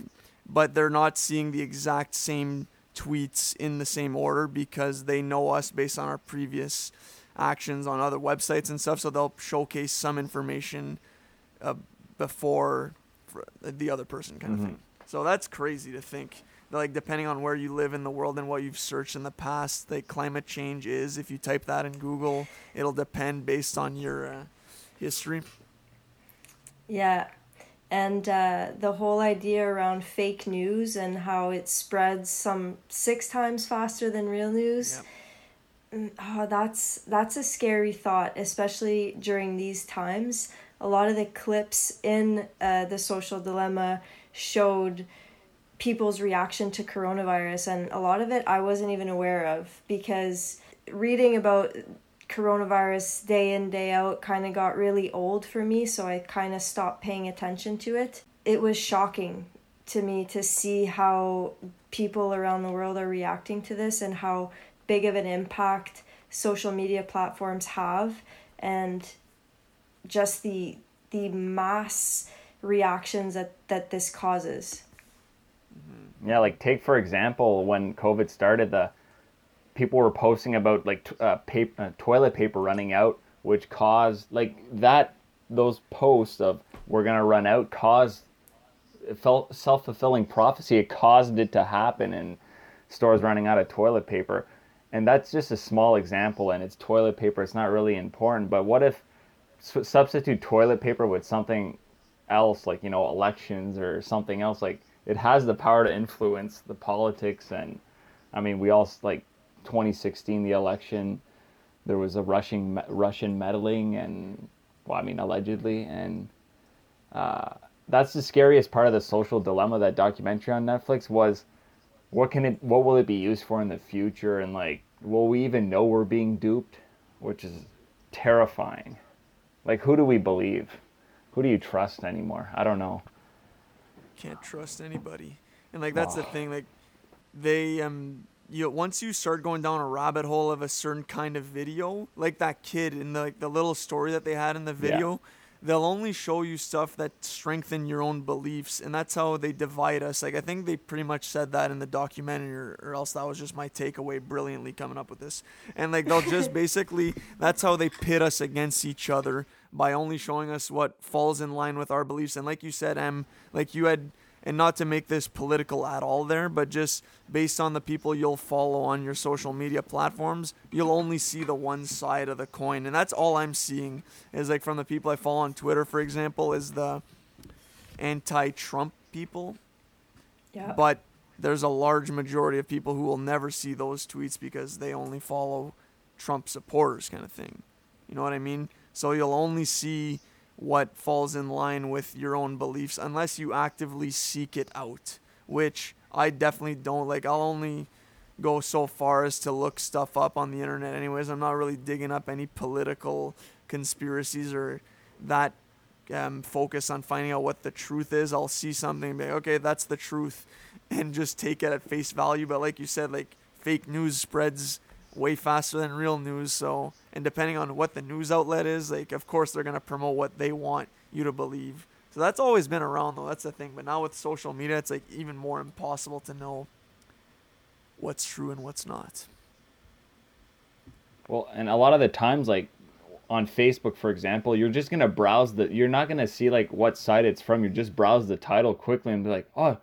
but they're not seeing the exact same tweets in the same order because they know us based on our previous actions on other websites and stuff. So they'll showcase some information uh, before the other person kind of thing. So that's crazy to think. Like depending on where you live in the world and what you've searched in the past, like climate change is. If you type that in Google, it'll depend based on your uh, history. Yeah. And uh, the whole idea around fake news and how it spreads some six times faster than real news. Mm, Oh, that's that's a scary thought, especially during these times. A lot of the clips in uh, the social dilemma showed people's reaction to coronavirus, and a lot of it I wasn't even aware of because reading about coronavirus day in day out kind of got really old for me so i kind of stopped paying attention to it. It was shocking to me to see how people around the world are reacting to this and how big of an impact social media platforms have and just the the mass reactions that that this causes. Mm-hmm. Yeah, like take for example when COVID started, the people were posting about like t- uh, paper, uh, toilet paper running out, which caused like that. Those posts of "we're gonna run out" caused it felt self fulfilling prophecy. It caused it to happen, and stores running out of toilet paper. And that's just a small example, and it's toilet paper. It's not really important. But what if substitute toilet paper with something else, like you know elections or something else? Like it has the power to influence the politics, and I mean we all like 2016 the election. There was a Russian Russian meddling, and well, I mean allegedly, and uh, that's the scariest part of the social dilemma. That documentary on Netflix was what can it what will it be used for in the future? And like will we even know we're being duped? Which is terrifying. Like who do we believe? Who do you trust anymore? I don't know. Can't trust anybody. And like that's the thing like they um you once you start going down a rabbit hole of a certain kind of video like that kid in the like the little story that they had in the video they'll only show you stuff that strengthen your own beliefs and that's how they divide us. Like i think they pretty much said that in the documentary or, or else that was just my takeaway brilliantly coming up with this. And like they'll just basically that's how they pit us against each other by only showing us what falls in line with our beliefs. And like you said em like you had and not to make this political at all there, but just based on the people you'll follow on your social media platforms, you'll only see the one side of the coin. And that's all I'm seeing is like from the people I follow on Twitter, for example, is the anti Trump people. yeah But there's a large majority of people who will never see those tweets because they only follow Trump supporters, kind of thing. You know what I mean? So you'll only see what falls in line with your own beliefs unless you actively seek it out, which I definitely don't. Like, I'll only go so far as to look stuff up on the internet, anyways. I'm not really digging up any political conspiracies or that um, focus on finding out what the truth is. I'll see something and be like, okay, that's the truth, and just take it at face value. But like you said, like fake news spreads way faster than real news. So, and depending on what the news outlet is, like of course they're gonna promote what they want you to believe. So that's always been around though. That's the thing. But now with social media, it's like even more impossible to know what's true and what's not. well and a lot of the times like on facebook for example you're just going to browse the you're not going to see like what site it's from you just browse the title quickly and be like oh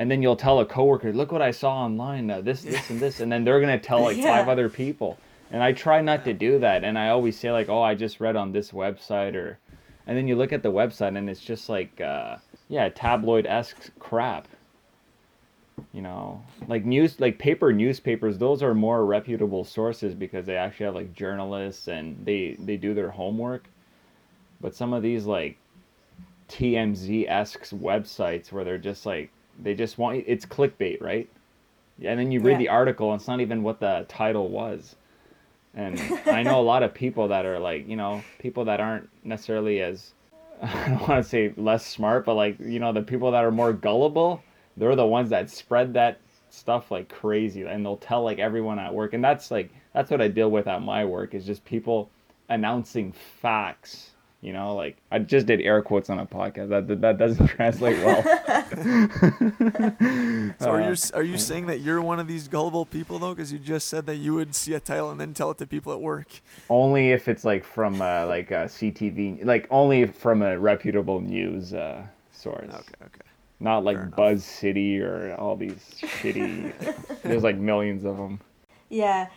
and then you'll tell a coworker look what i saw online uh, this this and this and then they're going to tell like Yeah. five other people. And i try not to do that and i always say like oh i just read on this website or and then you look at the website and it's just like uh yeah tabloid-esque crap. You know like news like paper newspapers those are more reputable sources because they actually have like journalists and they they do their homework. But some of these like tmz-esque websites where they're just like they just want it's clickbait right? And then you read Yeah. the article and it's not even what the title was. And i know a lot of people that are like you know people that aren't necessarily as i don't want to say less smart but like you know the people that are more gullible they're the ones that spread that stuff like crazy and they'll tell like everyone at work. And that's like that's what i deal with at my work is just people announcing facts you know like i just did air quotes on a podcast that that doesn't translate well So are Uh, you are you saying that you're one of these gullible people though? Because you just said that you would see a title and then tell it to people at work. only if it's like from uh, like uh, ctv like only from a reputable news uh, source. Okay, okay. Not like Buzz City or all these shitty. there's like millions of them. Yeah,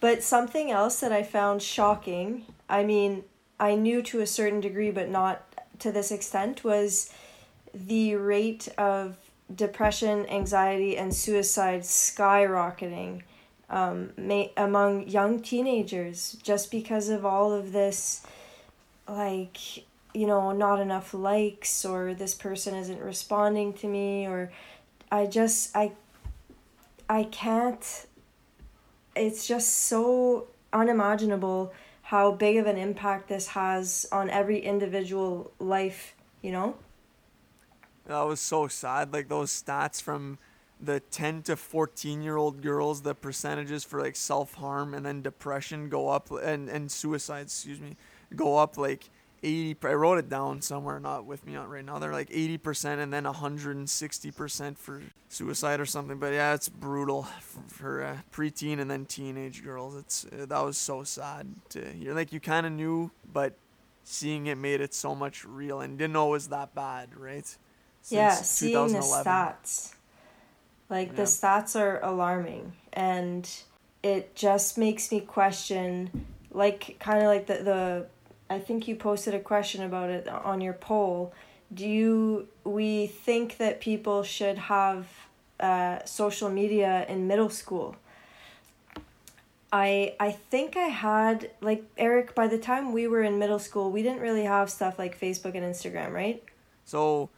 but something else that I found shocking, I mean, I knew to a certain degree, but not to this extent, was the rate of depression, anxiety, and suicide skyrocketing um, ma- among young teenagers just because of all of this, like, you know, not enough likes, or this person isn't responding to me, or I just, I, I can't it's just so unimaginable how big of an impact this has on every individual life, you know? That was so sad. Like those stats from the 10 to 14 year old girls, the percentages for like self harm and then depression go up, and, and suicide, excuse me, go up like 80. I wrote it down somewhere, not with me on right now. They're like 80% and then 160% for suicide or something. But yeah, it's brutal for, for uh, preteen and then teenage girls. It's uh, That was so sad to hear. Like you kind of knew, but seeing it made it so much real and didn't know it was that bad, right? yeah, Since seeing the 2011. stats. Like, the stats are alarming. And it just makes me question, like, kind of like the, the, I think you posted a question about it on your poll. Do you, we think that people should have uh, social media in middle school? I I think I had like Eric by the time we were in middle school we didn't really have stuff like Facebook and Instagram, right? So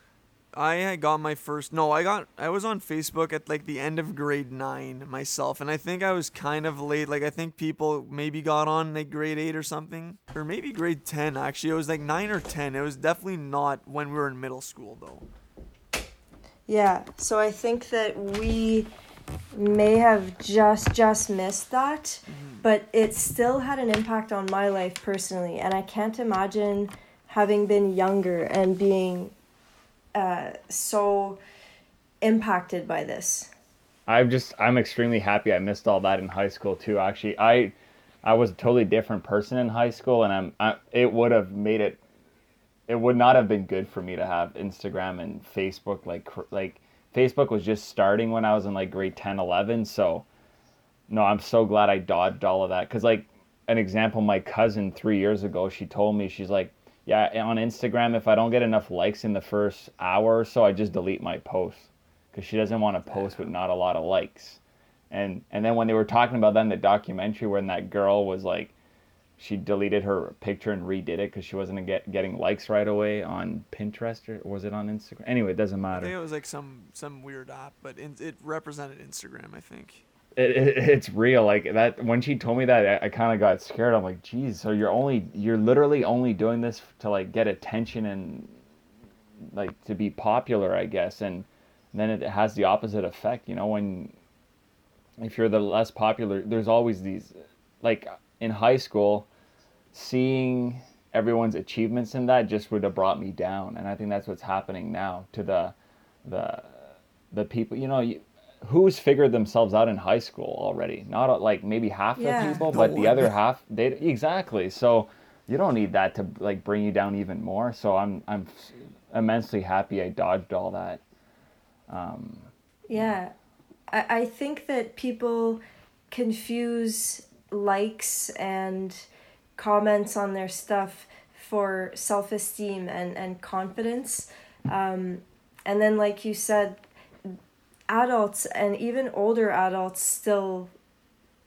I got my first no, I got I was on Facebook at like the end of grade 9 myself and I think I was kind of late like I think people maybe got on like grade 8 or something or maybe grade 10 actually. It was like 9 or 10. It was definitely not when we were in middle school though. Yeah. So I think that we may have just just missed that, mm-hmm. but it still had an impact on my life personally and I can't imagine having been younger and being uh, so impacted by this. I'm just I'm extremely happy I missed all that in high school too. Actually, I I was a totally different person in high school, and I'm I, it would have made it. It would not have been good for me to have Instagram and Facebook like like Facebook was just starting when I was in like grade 10, 11. So no, I'm so glad I dodged all of that because like an example, my cousin three years ago, she told me she's like, yeah, on Instagram, if I don't get enough likes in the first hour or so, I just delete my post because she doesn't want to post with not a lot of likes. And and then when they were talking about that in the documentary, when that girl was like, she deleted her picture and redid it because she wasn't get, getting likes right away on Pinterest or was it on Instagram? Anyway, it doesn't matter. I think it was like some some weird app, but in, it represented Instagram, I think. It, it, it's real. Like that when she told me that, I, I kind of got scared. I'm like, geez, so you're only you're literally only doing this to like get attention and like to be popular, I guess. And then it has the opposite effect. You know, when if you're the less popular, there's always these like in high school, seeing everyone's achievements in that just would have brought me down. And I think that's what's happening now to the the the people. You know, you, who's figured themselves out in high school already? Not uh, like maybe half Yeah. the people, No but the other half they exactly. So you don't need that to like bring you down even more. So I'm I'm immensely happy I dodged all that. Um, Yeah. I, I think that people confuse likes and comments on their stuff for self esteem and, and confidence. Um, and then, like you said, adults and even older adults still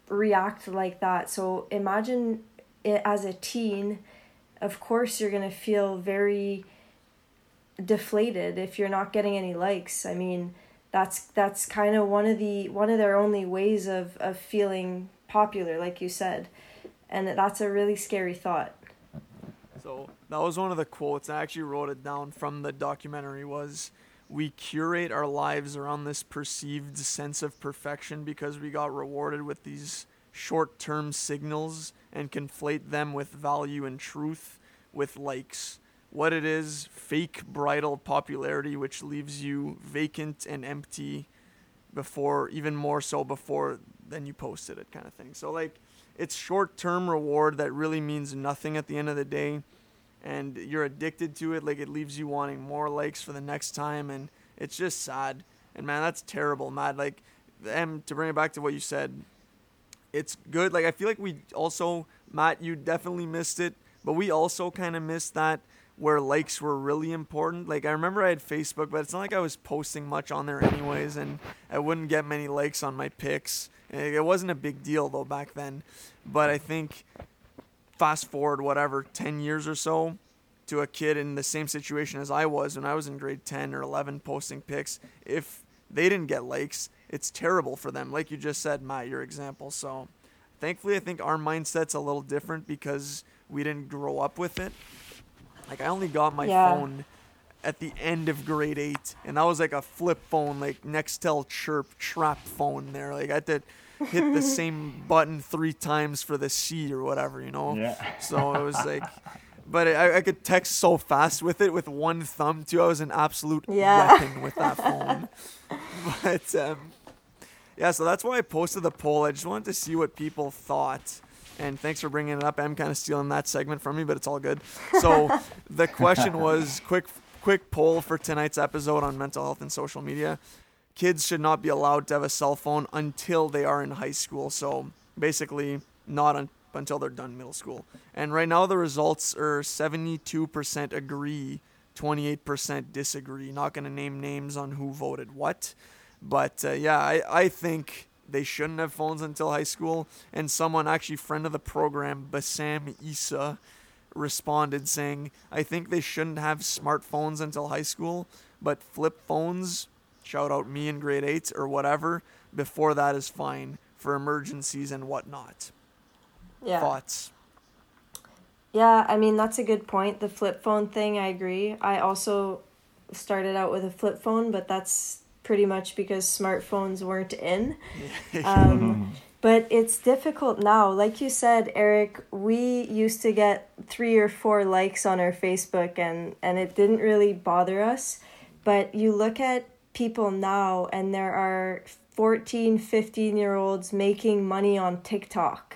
react like that. So imagine it as a teen, of course, you're going to feel very deflated if you're not getting any likes. I mean, that's that's kind of one of the one of their only ways of of feeling popular like you said. And that's a really scary thought. So that was one of the quotes. I actually wrote it down from the documentary. Was we curate our lives around this perceived sense of perfection because we got rewarded with these short-term signals and conflate them with value and truth with likes. What it is, fake bridal popularity, which leaves you vacant and empty before, even more so before than you posted it, kind of thing. So like, it's short-term reward that really means nothing at the end of the day and you're addicted to it. Like it leaves you wanting more likes for the next time, and it's just sad. And man, that's terrible, Matt. Like, and to bring it back to what you said, it's good. Like I feel like we also, Matt, you definitely missed it, but we also kind of missed that where likes were really important. Like I remember I had Facebook, but it's not like I was posting much on there anyways, and I wouldn't get many likes on my pics. It wasn't a big deal though back then, but I think fast forward whatever 10 years or so to a kid in the same situation as I was when I was in grade 10 or 11 posting pics, if they didn't get likes, it's terrible for them. Like you just said, Matt, your example. So thankfully, I think our mindset's a little different because we didn't grow up with it. Like I only got my yeah. phone at the end of grade eight, and that was like a flip phone, like Nextel Chirp Trap phone. There, like I had to hit the same button three times for the C or whatever, you know. Yeah. So it was like, but I, I could text so fast with it with one thumb too. I was an absolute yeah. weapon with that phone. but um, yeah, so that's why I posted the poll. I just wanted to see what people thought. And thanks for bringing it up. I'm kind of stealing that segment from me, but it's all good. So the question was quick quick poll for tonight's episode on mental health and social media kids should not be allowed to have a cell phone until they are in high school. So basically, not un- until they're done middle school. And right now, the results are 72% agree, 28% disagree. Not going to name names on who voted what. But uh, yeah, I, I think they shouldn't have phones until high school. And someone, actually, friend of the program, Bassam Issa, responded saying, I think they shouldn't have smartphones until high school, but flip phones shout out me in grade eight or whatever. Before that is fine for emergencies and whatnot. Yeah. Thoughts? Yeah, I mean that's a good point. The flip phone thing, I agree. I also started out with a flip phone, but that's pretty much because smartphones weren't in. um, but it's difficult now. Like you said, Eric, we used to get three or four likes on our Facebook, and and it didn't really bother us. But you look at people now and there are 14 15 year olds making money on tiktok.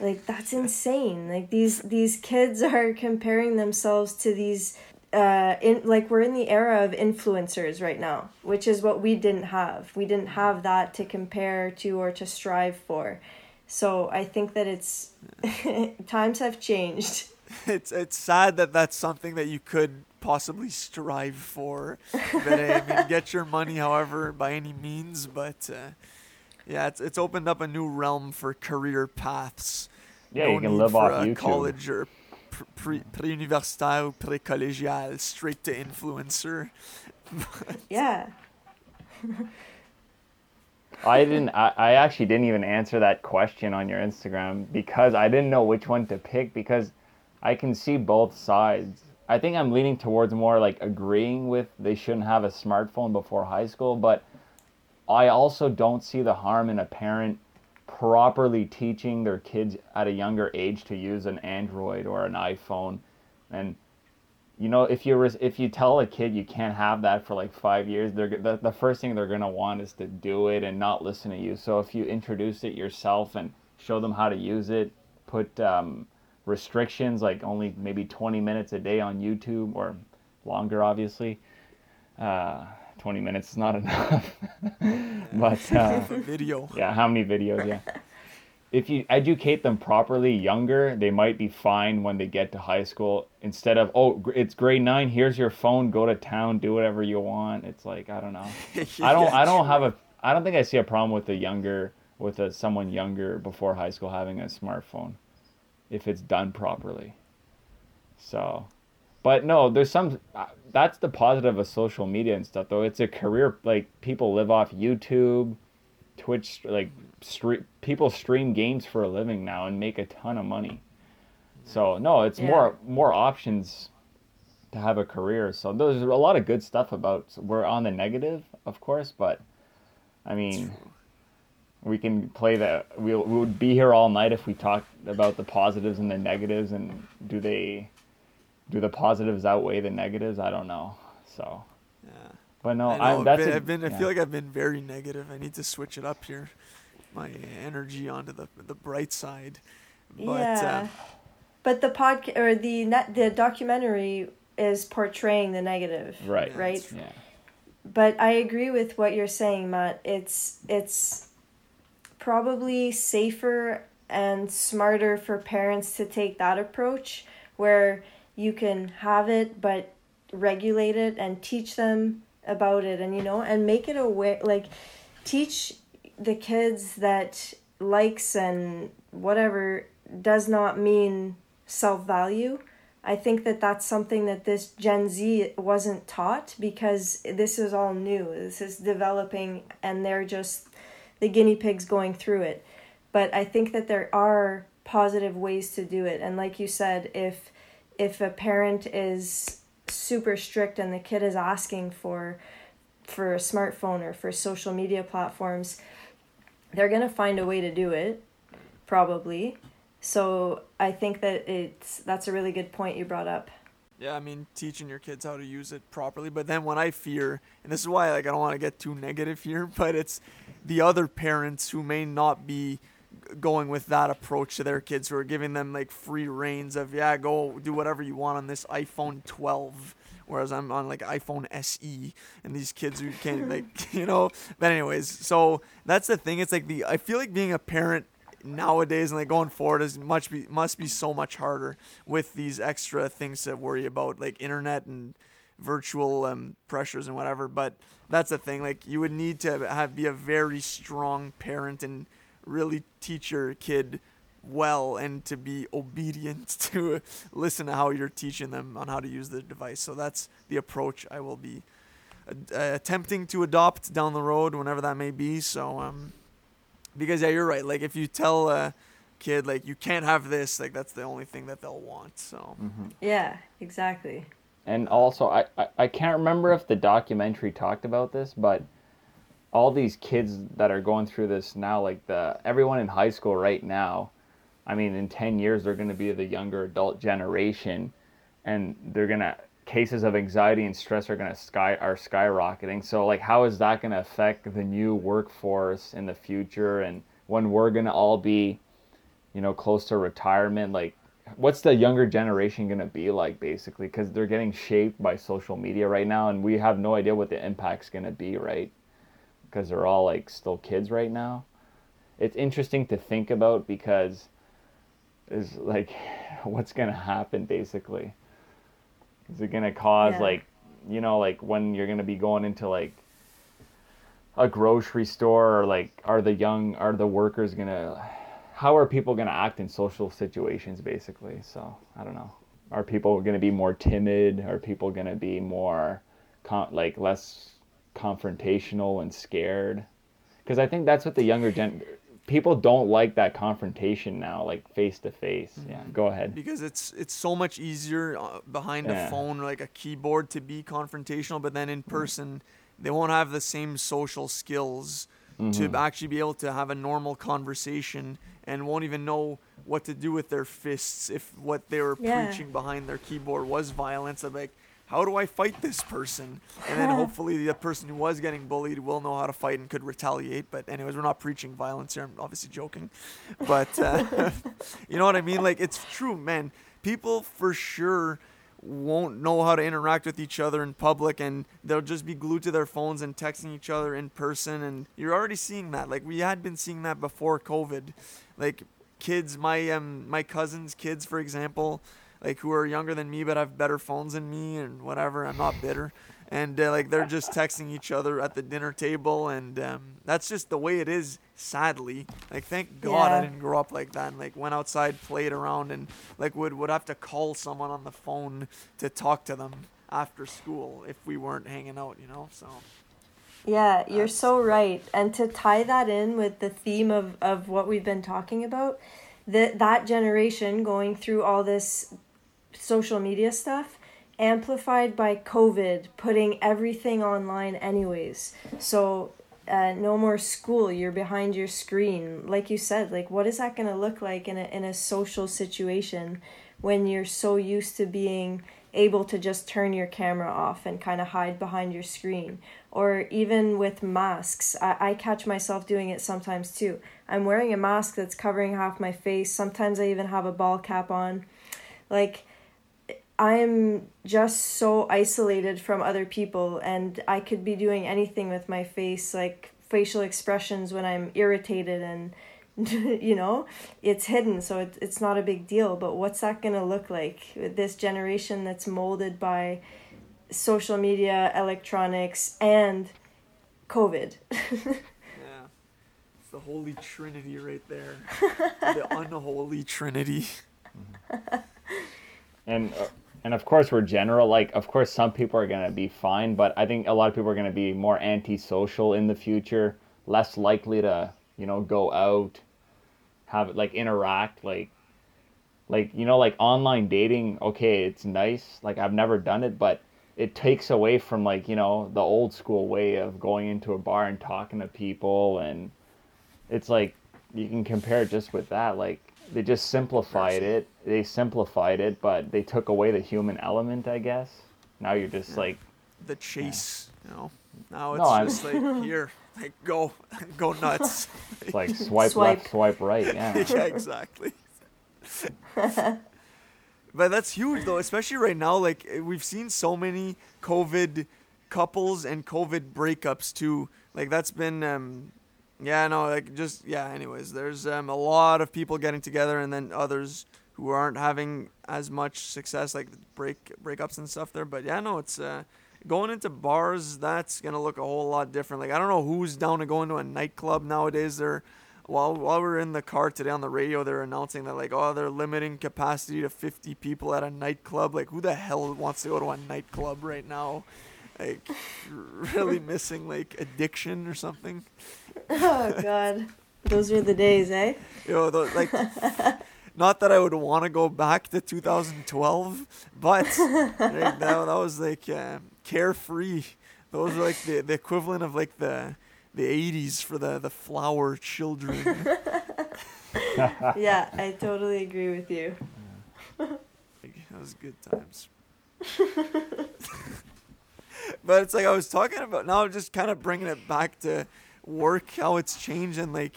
Like that's insane. Like these these kids are comparing themselves to these uh in like we're in the era of influencers right now which is what we didn't have. We didn't have that to compare to or to strive for. So i think that it's times have changed it's it's sad that that's something that you could possibly strive for. But I mean, get your money, however, by any means. But uh, yeah, it's it's opened up a new realm for career paths. Yeah, no you can live off YouTube. College or pre universitaire or pre collegial, straight to influencer. yeah. I didn't. I, I actually didn't even answer that question on your Instagram because I didn't know which one to pick because I can see both sides I think I'm leaning towards more like agreeing with they shouldn't have a smartphone before high school, but I also don't see the harm in a parent properly teaching their kids at a younger age to use an Android or an iPhone. And you know, if you if you tell a kid you can't have that for like five years, they're the, the first thing they're gonna want is to do it and not listen to you. So if you introduce it yourself and show them how to use it, put um, restrictions, like only maybe 20 minutes a day on YouTube or longer, obviously. Uh, 20 minutes is not enough. but uh, video. Yeah, how many videos? Yeah. If you educate them properly younger, they might be fine when they get to high school. Instead of oh, it's grade nine. Here's your phone. Go to town. Do whatever you want. It's like I don't know. I don't. I don't have a. I don't think I see a problem with a younger with a someone younger before high school having a smartphone if it's done properly. So, but no, there's some. Uh, that's the positive of social media and stuff, though. It's a career. Like people live off YouTube, Twitch. Like stream, people stream games for a living now and make a ton of money. So no, it's yeah. more more options to have a career. So there's a lot of good stuff about. We're on the negative, of course, but I mean we can play that. We we would be here all night if we talked about the positives and the negatives, and do they, do the positives outweigh the negatives? I don't know. So. Yeah. But no, I know, that's. Been, a, I've been. I feel like I've been very negative. I need to switch it up here, my energy onto the the bright side. But, yeah. Uh, but the podcast or the net the documentary is portraying the negative Right. right Yeah. but I agree with what you're saying, Matt. It's it's probably safer and smarter for parents to take that approach where you can have it but regulate it and teach them about it and you know and make it aware like teach the kids that likes and whatever does not mean self-value I think that that's something that this Gen Z wasn't taught because this is all new. This is developing and they're just the guinea pigs going through it. But I think that there are positive ways to do it. And like you said, if if a parent is super strict and the kid is asking for for a smartphone or for social media platforms, they're going to find a way to do it probably. So I think that it's that's a really good point you brought up. Yeah, I mean, teaching your kids how to use it properly. But then when I fear, and this is why like I don't want to get too negative here, but it's the other parents who may not be going with that approach to their kids who are giving them like free reigns of yeah, go do whatever you want on this iPhone 12 whereas I'm on like iPhone SE and these kids who can't like you know? But anyways so that's the thing. It's like the I feel like being a parent nowadays and like going forward is much be must be so much harder with these extra things to worry about like internet and virtual um, pressures and whatever but that's the thing like you would need to have be a very strong parent and really teach your kid well and to be obedient to listen to how you're teaching them on how to use the device. So that's the approach i will be uh, attempting to adopt down the road whenever that may be. So um because yeah you're right like if you tell a kid like you can't have this like that's the only thing that they'll want so. Yeah, exactly. And also, I, I, I can't remember if the documentary talked about this, but all these kids that are going through this now, like the everyone in high school right now, I mean, in ten years they're going to be the younger adult generation, and they're gonna cases of anxiety and stress are gonna sky are skyrocketing. So like, how is that going to affect the new workforce in the future, and when we're gonna all be, you know, close to retirement, like what's the younger generation going to be like basically? Because they're getting shaped by social media right now and we have no idea what the impact's going to be right? Because they're all like still kids right now. It's interesting to think about because is like what's going to happen basically? Is it going to cause Yeah. like you know like when you're going to be going into like a grocery store or like are the young are the workers going to how are people going to act in social situations basically? So i don't know. Are people going to be more timid? Are people going to be more con- like less confrontational and scared? Because i think that's what the younger gen people don't like that confrontation now like face to face yeah go ahead. Because it's it's so much easier uh, behind a phone or like a keyboard to be confrontational but then in person they won't have the same social skills to actually be able to have a normal conversation and won't even know what to do with their fists if what they were Yeah. preaching behind their keyboard was violence I'm like how do I fight this person? And then hopefully the person who was getting bullied will know how to fight and could retaliate. But anyways, we're not preaching violence here. I'm obviously joking, but uh, you know what I mean. Like it's true, man. People for sure won't know how to interact with each other in public and they'll just be glued to their phones and texting each other in person and you're already seeing that. Like we had been seeing that before covid. Like kids my um my cousins kids for example like who are younger than me but have better phones than me and whatever i'm not bitter. And uh, like they're just texting each other at the dinner table and um, that's just the way it is sadly like thank god i didn't grow up like that and like went outside played around and like would would have to call someone on the phone to talk to them after school if we weren't hanging out you know so Yeah, you're That's- so right. And to tie that in with the theme of, of what we've been talking about, that that generation going through all this social media stuff, amplified by COVID, putting everything online anyways. So uh, no more school, you're behind your screen. Like you said, like what is that gonna look like in a in a social situation when you're so used to being able to just turn your camera off and kind of hide behind your screen? or even with masks. I, I catch myself doing it sometimes too. I'm wearing a mask that's covering half my face. Sometimes I even have a ball cap on. Like, I'm just so isolated from other people, and I could be doing anything with my face, like facial expressions when I'm irritated, and you know, it's hidden, so it, it's not a big deal. But what's that gonna look like with this generation that's molded by social media, electronics, and COVID? Yeah. It's the holy trinity right there. the unholy trinity. and uh, and of course we're general like of course some people are going to be fine but i think a lot of people are going to be more antisocial in the future less likely to you know go out have like interact like like you know like online dating okay it's nice like i've never done it but it takes away from like you know the old school way of going into a bar and talking to people and it's like you can compare it just with that like they just simplified it. They simplified it, but they took away the human element, I guess. Now you're just like the chase, yeah. you know. Now it's no, just I'm... like here, like go, go nuts. It's like swipe, swipe. left, swipe right. Yeah. yeah, exactly. but that's huge though, especially right now. Like we've seen so many COVID couples and COVID breakups too. Like that's been um, yeah, no, like just yeah. Anyways, there's um, a lot of people getting together, and then others who aren't having as much success, like break breakups and stuff there. But yeah, no, it's uh, going into bars. That's gonna look a whole lot different. Like I don't know who's down to go into a nightclub nowadays. They're while while we're in the car today on the radio, they're announcing that like oh they're limiting capacity to 50 people at a nightclub. Like who the hell wants to go to a nightclub right now? Like really missing like addiction or something. Oh God, those were the days, eh? You know, like, not that I would want to go back to 2012, but like, that, that was like uh, carefree. Those were like the, the equivalent of like the the 80s for the the flower children. yeah, I totally agree with you. that was good times. but it's like I was talking about now, just kind of bringing it back to work, how it's changed, and like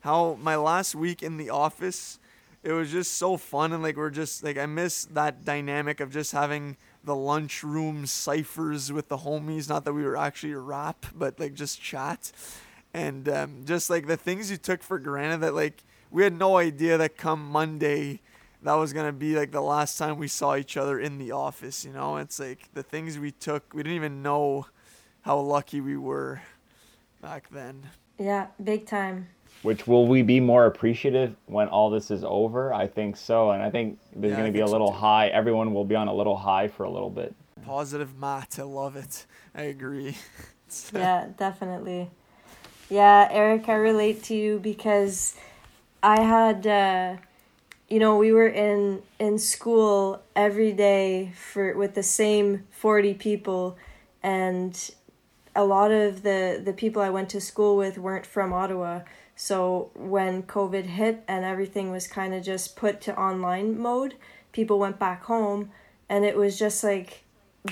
how my last week in the office, it was just so fun. And like, we're just like, I miss that dynamic of just having the lunchroom ciphers with the homies. Not that we were actually rap, but like just chat. And um, just like the things you took for granted that like we had no idea that come Monday, that was gonna be like the last time we saw each other in the office. You know, it's like the things we took, we didn't even know how lucky we were back then. Yeah, big time. Which will we be more appreciative when all this is over? I think so, and I think there's yeah, going to be a little so high. Everyone will be on a little high for a little bit. Positive Matt, I love it. I agree. yeah, definitely. Yeah, Eric, I relate to you because I had, uh, you know, we were in in school every day for with the same forty people, and a lot of the the people I went to school with weren't from Ottawa. So when COVID hit and everything was kind of just put to online mode, people went back home, and it was just like,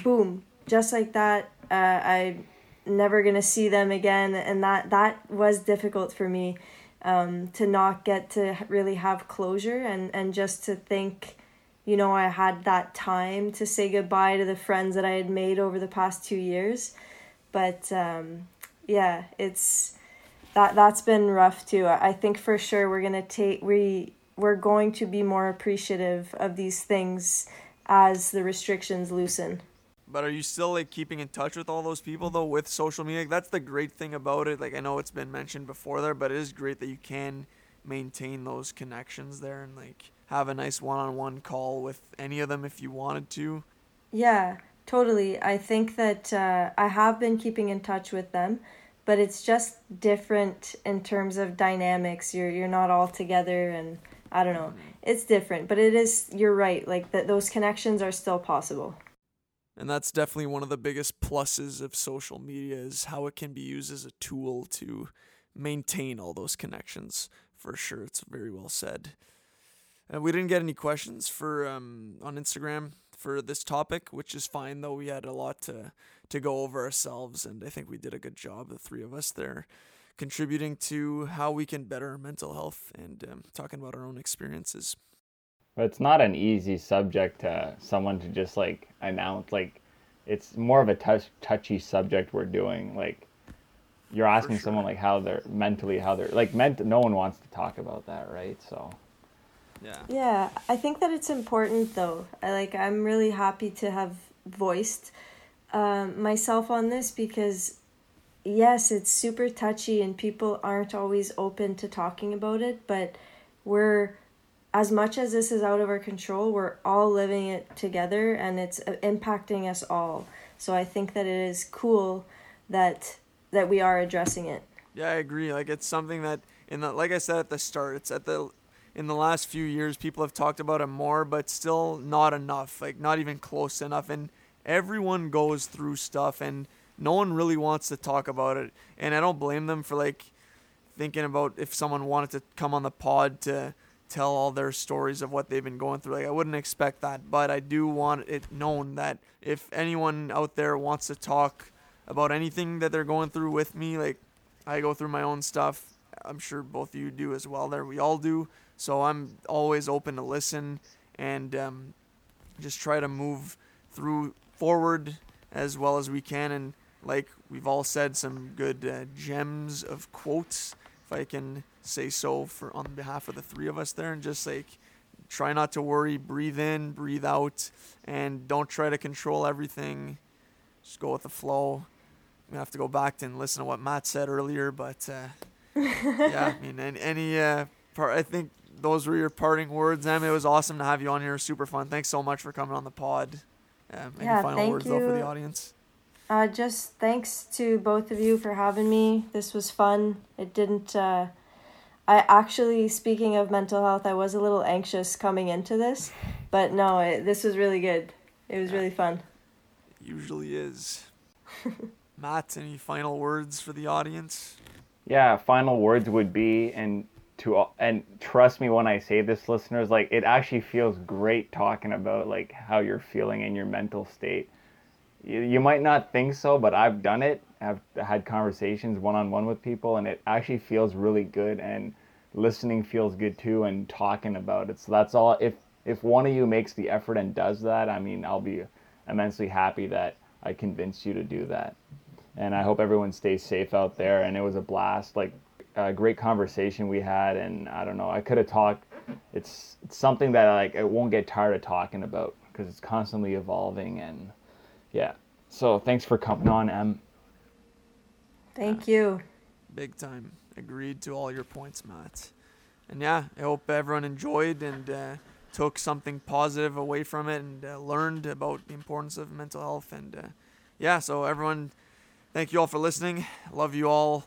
boom, just like that. Uh, I never gonna see them again, and that that was difficult for me, um, to not get to really have closure and and just to think, you know, I had that time to say goodbye to the friends that I had made over the past two years but um, yeah, it's that that's been rough too. I think for sure we're gonna take we we're going to be more appreciative of these things as the restrictions loosen. But are you still like keeping in touch with all those people though with social media? That's the great thing about it. Like I know it's been mentioned before there, but it is great that you can maintain those connections there and like have a nice one-on-one call with any of them if you wanted to. Yeah, Totally. I think that uh, I have been keeping in touch with them, but it's just different in terms of dynamics. You're you're not all together, and I don't know. It's different, but it is. You're right. Like that, those connections are still possible. And that's definitely one of the biggest pluses of social media is how it can be used as a tool to maintain all those connections. For sure, it's very well said. And we didn't get any questions for um, on Instagram for this topic, which is fine though. We had a lot to to go over ourselves, and I think we did a good job, the three of us there, contributing to how we can better mental health and um, talking about our own experiences. But it's not an easy subject to someone to just like announce. Like, it's more of a touch, touchy subject we're doing. Like, you're asking sure. someone like how they're mentally, how they're like meant. No one wants to talk about that, right? So. Yeah. Yeah, I think that it's important though. I like. I'm really happy to have voiced um, myself on this because yes, it's super touchy and people aren't always open to talking about it, but we're as much as this is out of our control, we're all living it together and it's uh, impacting us all. So I think that it is cool that that we are addressing it. Yeah, I agree. Like it's something that in the like I said at the start, it's at the in the last few years people have talked about it more, but still not enough. Like not even close enough and everyone goes through stuff and no one really wants to talk about it. And I don't blame them for like thinking about if someone wanted to come on the pod to tell all their stories of what they've been going through. Like I wouldn't expect that, but I do want it known that if anyone out there wants to talk about anything that they're going through with me, like I go through my own stuff. I'm sure both of you do as well. There, we all do. So I'm always open to listen and um, just try to move through forward as well as we can. And like we've all said, some good uh, gems of quotes, if I can say so, for on behalf of the three of us there, and just like try not to worry, breathe in, breathe out, and don't try to control everything. Just go with the flow. We have to go back and listen to what Matt said earlier, but uh, yeah, I mean, any, any uh, part, I think those were your parting words, Em. It was awesome to have you on here. Super fun. Thanks so much for coming on the pod. Um, any yeah, final words you. though for the audience? Uh, just thanks to both of you for having me. This was fun. It didn't. Uh, I actually, speaking of mental health, I was a little anxious coming into this, but no, it, this was really good. It was really fun. It usually is. Matt, any final words for the audience? Yeah, final words would be, and to all, and trust me when I say this, listeners, like it actually feels great talking about like how you're feeling in your mental state. You, you might not think so, but I've done it. I've had conversations one on one with people, and it actually feels really good. And listening feels good too, and talking about it. So that's all. If if one of you makes the effort and does that, I mean, I'll be immensely happy that I convinced you to do that. And I hope everyone stays safe out there. And it was a blast. Like a great conversation we had, and I don't know, I could have talked. It's, it's something that like I won't get tired of talking about because it's constantly evolving, and yeah. So thanks for coming on, Em. Thank you. Big time. Agreed to all your points, Matt. And yeah, I hope everyone enjoyed and uh, took something positive away from it and uh, learned about the importance of mental health. And uh, yeah, so everyone, thank you all for listening. Love you all.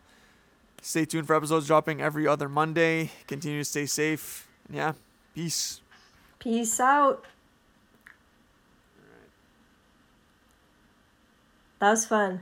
Stay tuned for episodes dropping every other Monday. Continue to stay safe. Yeah, peace. Peace out. That was fun.